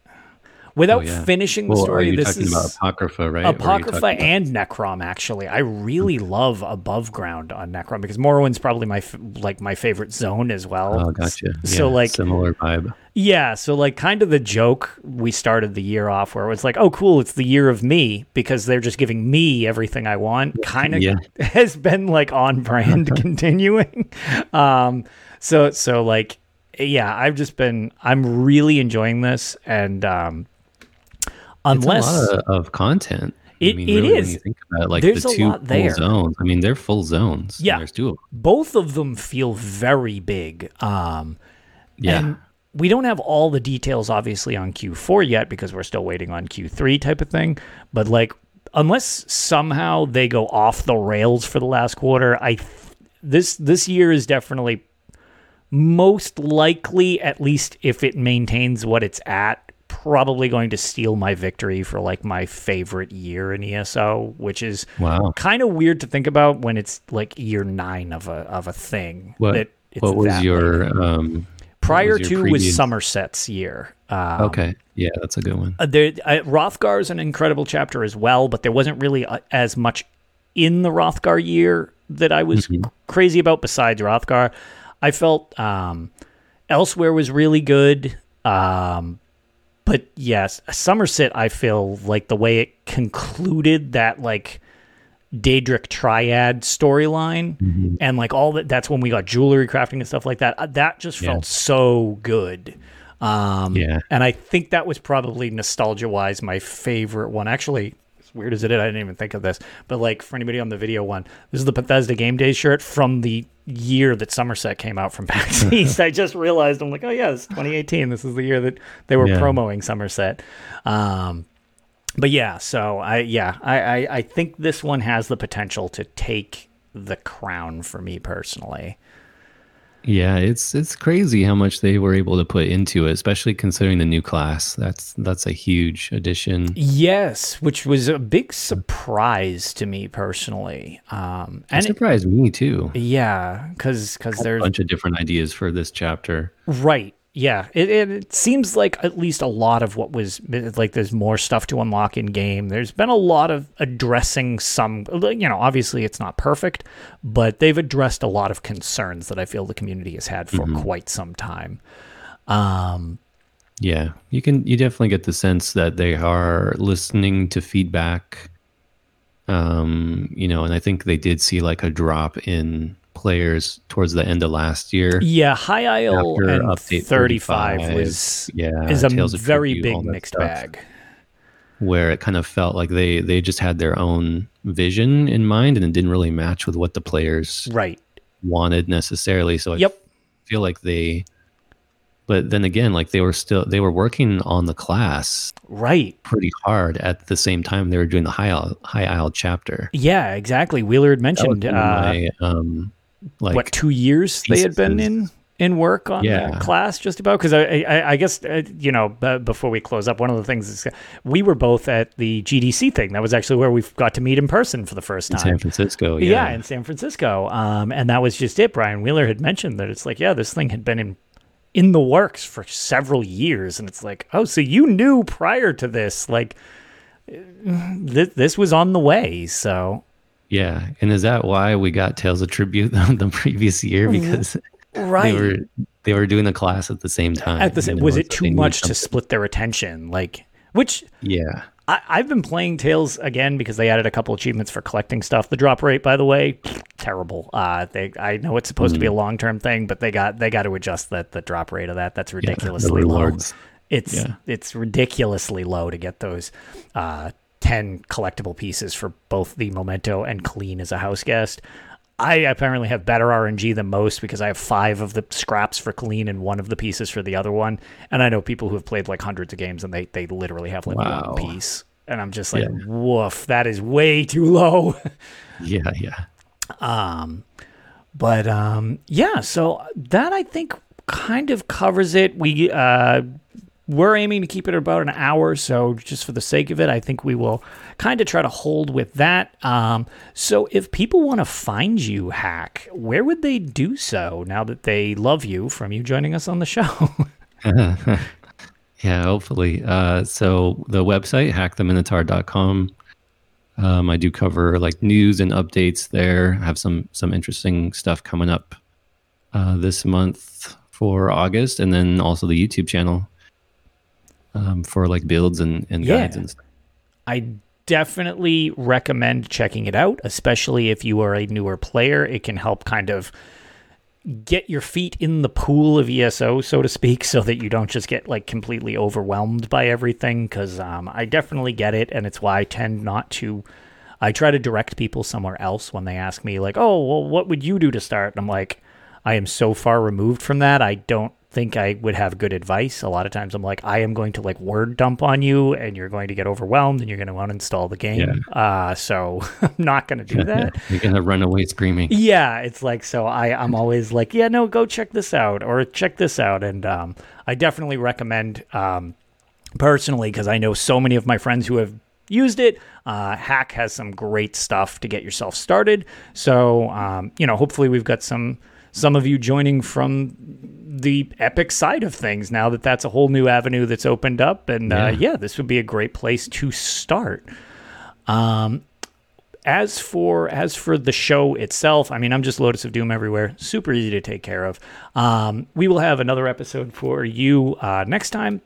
without
Oh, yeah.
finishing the
Well, are
story
you
this
talking
is
about Apocrypha, right? Or are you
Apocrypha
about-
and Necrom, actually, I really love Above Ground on Necrom because Morrowind's probably my f- like my favorite zone as well.
Oh, gotcha.
So
Yeah,
like,
similar vibe.
Yeah, so like kind of the joke we started the year off where it was like, oh cool, it's the year of me because they're just giving me everything I want. Kind of
Yeah. <laughs>
has been like on brand <laughs> continuing. Um so so like yeah, I've just been I'm really enjoying this and um unless
it's a lot of, of content.
It-
I mean,
it
really,
is.
When you think about it, like
There's
the
a
two full
there.
zones. I mean, they're full zones.
Yeah.
there's two of
both of them feel very big. Um
Yeah,
And we don't have all the details, obviously, on Q4 yet because we're still waiting on Q3 type of thing. But like, unless somehow they go off the rails for the last quarter, I th- this this year is definitely most likely, at least if it maintains what it's at, probably going to steal my victory for like my favorite year in ESO, which is
Wow.
kind of weird to think about when it's like year nine of a of a thing.
What,
that it's
what was your um
prior
was
to
your
was Somerset's year. Um,
okay. Yeah, that's a good one.
uh, there, uh, Rothgar is an incredible chapter as well, but there wasn't really uh, as much in the Rothgar year that I was
Mhm.
crazy about besides Rothgar. I felt um, Elsweyr was really good. Um, but yes, Somerset, I feel like the way it concluded that like Daedric triad storyline
Mm-hmm.
and like all that that's when we got jewelry crafting and stuff like that. Uh, That just
Yeah.
felt so good. Um,
Yeah.
and I think that was probably nostalgia wise my favorite one. Actually, weird as it is, I didn't even think of this. But like for anybody on the video one, this is the Bethesda Game Day shirt from the year that Somerset came out from <laughs> PAX <laughs> East. I just realized I'm like, oh yeah, this is 2018. This is the year that they were
Yeah.
promoting Somerset. Um, but yeah, so I yeah I, I I think this one has the potential to take the crown for me personally.
Yeah, it's it's crazy how much they were able to put into it, especially considering the new class. That's that's a huge addition.
Yes, which was a big surprise to me personally. Um, and it,
surprised me too.
yeah, because because there's A
bunch of different ideas for this chapter.
right. Yeah, it, it seems like at least a lot of what was like. There's more stuff to unlock in game. There's been a lot of addressing some. You know, obviously it's not perfect, but they've addressed a lot of concerns that I feel the community has had for quite some time. Um,
Yeah, you can you definitely get the sense that they are listening to feedback. Um, you know, and I think they did see like a drop in players towards the end of last year.
yeah, High Isle and
update
35,
35,
was
Yeah,
is a very
Tribute,
big mixed
stuff,
bag.
Where it kind of felt like they they just had their own vision in mind, and it didn't really match with what the players
Right.
wanted necessarily. So I
Yep.
feel like they. But then again, like they were still they were working on the class
Right.
pretty hard at the same time they were doing the high isle, high isle chapter.
Yeah, exactly. Wheeler had mentioned uh,
my, um, like
what two years they had been in in work on
Yeah.
class just about because I, I I guess uh, you know b- before we close up one of the things is we were both at the GDC thing that was actually where we got to meet in person for the first
in
time.
San Francisco.
yeah.
Yeah,
in San Francisco. Um, and that was just it. Brian Wheeler had mentioned that it's like, yeah, this thing had been in in the works for several years, and it's like, oh, so you knew prior to this, like this, this was on the way. So
yeah. And is that why we got Tales of Tribute <laughs> the previous year because
right.
they were they were doing the class at the same time?
at the same,
you know,
was it
they
too much to split their attention? Like, which
Yeah,
I, I've been playing Tales again because they added a couple achievements for collecting stuff. The drop rate, by the way, <sniffs> terrible. Uh, they I know it's supposed to be a long term thing, but they got they got to adjust the the drop rate of that. That's
yeah,
ridiculously low. It's
Yeah.
it's ridiculously low to get those uh, ten collectible pieces for both the memento and clean as a house guest. I apparently have better RNG than most because I have five of the scraps for clean and one of the pieces for the other one. And I know people who have played like hundreds of games and they they literally have like
Wow.
one piece. And I'm just like,
Yeah.
woof, that is way too low. <laughs>
Yeah, yeah.
Um, but um, yeah, so that I think kind of covers it. We uh, we're aiming to keep it about an hour, so just for the sake of it, I think we will kind of try to hold with that. Um, so if people want to find you, Hack, where would they do so now that they love you from you joining us on the show? <laughs>
Yeah, hopefully. Uh, so the website, hacktheminotaur.com. Um, I do cover like news and updates there. I have some some interesting stuff coming up uh, this month for August, and then also the YouTube channel um, for like builds and, and
Yeah.
guides and stuff.
I definitely recommend checking it out, especially if you are a newer player. It can help kind of get your feet in the pool of ESO, so to speak, so that you don't just get like completely overwhelmed by everything. Because um, I definitely get it, and it's why I tend not to. I try to direct people somewhere else when they ask me, like, "Oh, well, what would you do to start?" And I'm like, I am so far removed from that. I don't think I would have good advice. A lot of times I'm like, I am going to like word dump on you and you're going to get overwhelmed and you're going to uninstall the game. Uh, so <laughs> I'm not going to do that.
You're gonna run away screaming.
yeah. It's like, so I, I'm always like, yeah, no, go check this out or check this out. And um, I definitely recommend um, personally because I know so many of my friends who have used it. Uh, Hack has some great stuff to get yourself started. So, um, you know, hopefully we've got some some of you joining from the epic side of things now that that's a whole new avenue that's opened up. And yeah, uh, yeah this would be a great place to start. Um, as for as for the show itself, I mean, I'm just Lotus of Doom everywhere. Super easy to take care of. Um, we will have another episode for you uh, next time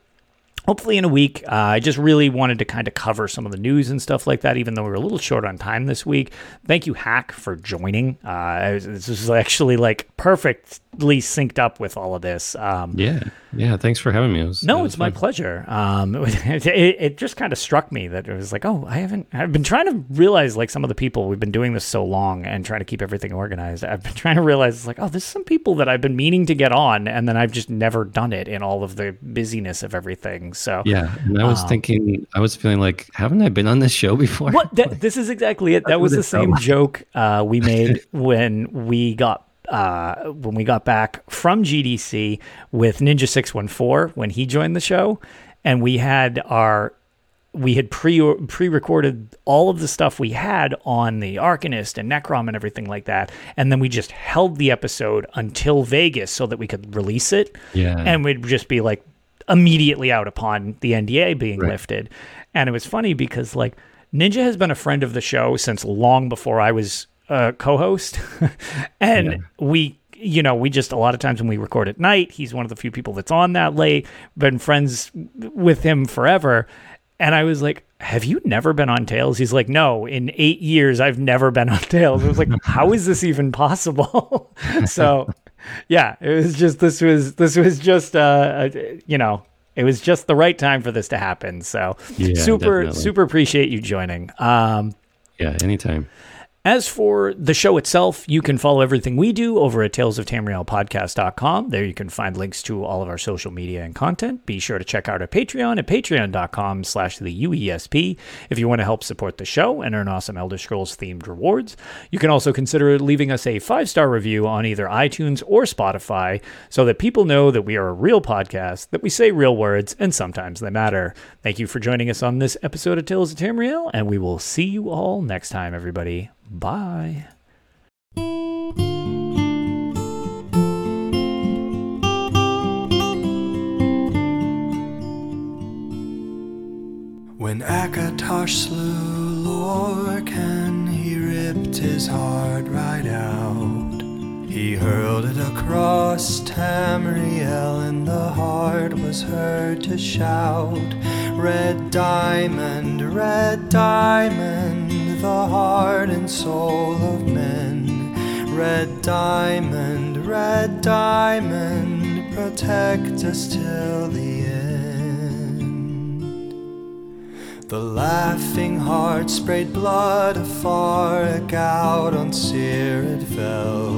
hopefully in a week. Uh, I just really wanted to kind of cover some of the news and stuff like that, even though we are a little short on time this week. Thank you, Hack, for joining. Uh, this is actually like perfectly synced up with all of this. Um,
yeah, yeah. Thanks for having me. It was,
no,
it
it's fun. my pleasure. Um, it, <laughs> it, it, just kind of struck me that it was like, oh, I haven't. I've been trying to realize like some of the people we've been doing this so long and trying to keep everything organized. I've been <laughs> trying to realize it's like, oh, there's some people that I've been meaning to get on, and then I've just never done it in all of the busyness of everything. So
yeah, and I was um, thinking, I was feeling like, haven't I been on this show <laughs> before?
What? Th- this is exactly it. That was the same joke uh, we <laughs> made when we got uh, when we got back from GDC with Ninja Six One Four when he joined the show, and we had our we had pre pre recorded all of the stuff we had on the Arcanist and Necrom and everything like that, and then we just held the episode until Vegas so that we could release it.
Yeah,
and we'd just be like immediately out upon the NDA being right. lifted, and it was funny because like Ninja has been a friend of the show since long before I was a co-host, <laughs> and yeah. we you know, we just a lot of times when we record at night, he's one of the few people that's on that late. Been friends with him forever, and I was like, Have you never been on Tales? He's like, No, in eight years, I've never been on Tales. I was like, How is this even possible? <laughs> so, yeah, it was just, this was, this was just, uh, you know, it was just the right time for this to happen. So, yeah, super, definitely. super appreciate you joining. Um,
yeah, anytime.
As for the show itself, you can follow everything we do over at talesoftamrielpodcast.com. There you can find links to all of our social media and content. Be sure to check out our Patreon at patreon.com slash the UESP if you want to help support the show and earn awesome Elder Scrolls themed rewards. You can also consider leaving us a five-star review on either iTunes or Spotify so that people know that we are a real podcast, that we say real words, and sometimes they matter. Thank you for joining us on this episode of Tales of Tamriel, and we will see you all next time, everybody. Bye. When Akatosh slew Lorkhan, he ripped his heart right out. He hurled it across Tamriel, and the heart was heard to shout, Red diamond, red diamond the heart and soul of men. Red diamond, red diamond, protect us till the end. The laughing heart sprayed blood afar, a gout on Seer it fell.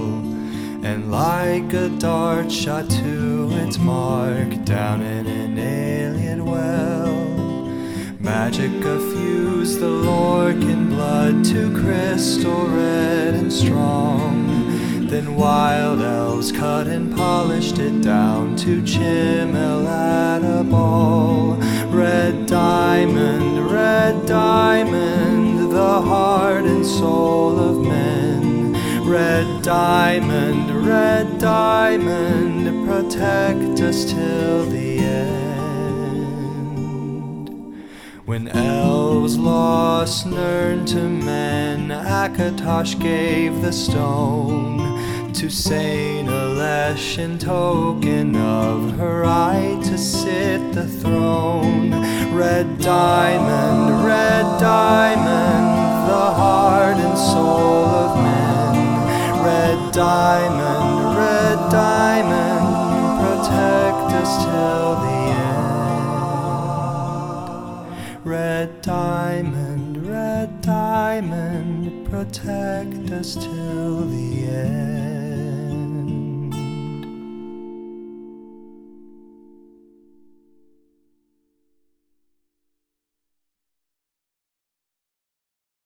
And like a dart shot to its mark down in an Ayleid well. Magicka fused the Lorkhan blood to crystal red and strong. Then wild elves cut and polished it down to Chimel at a ball. Red diamond, red diamond, the heart and soul of men. Red diamond, red diamond, protect us till the end. When elves lost Nirn to men, Akatosh gave the stone to Saint Alessia in token of her right to sit the throne. Red diamond, red diamond, the heart and soul of men. Red diamond, red diamond, protect us till the Red diamond, red diamond, protect us till the end.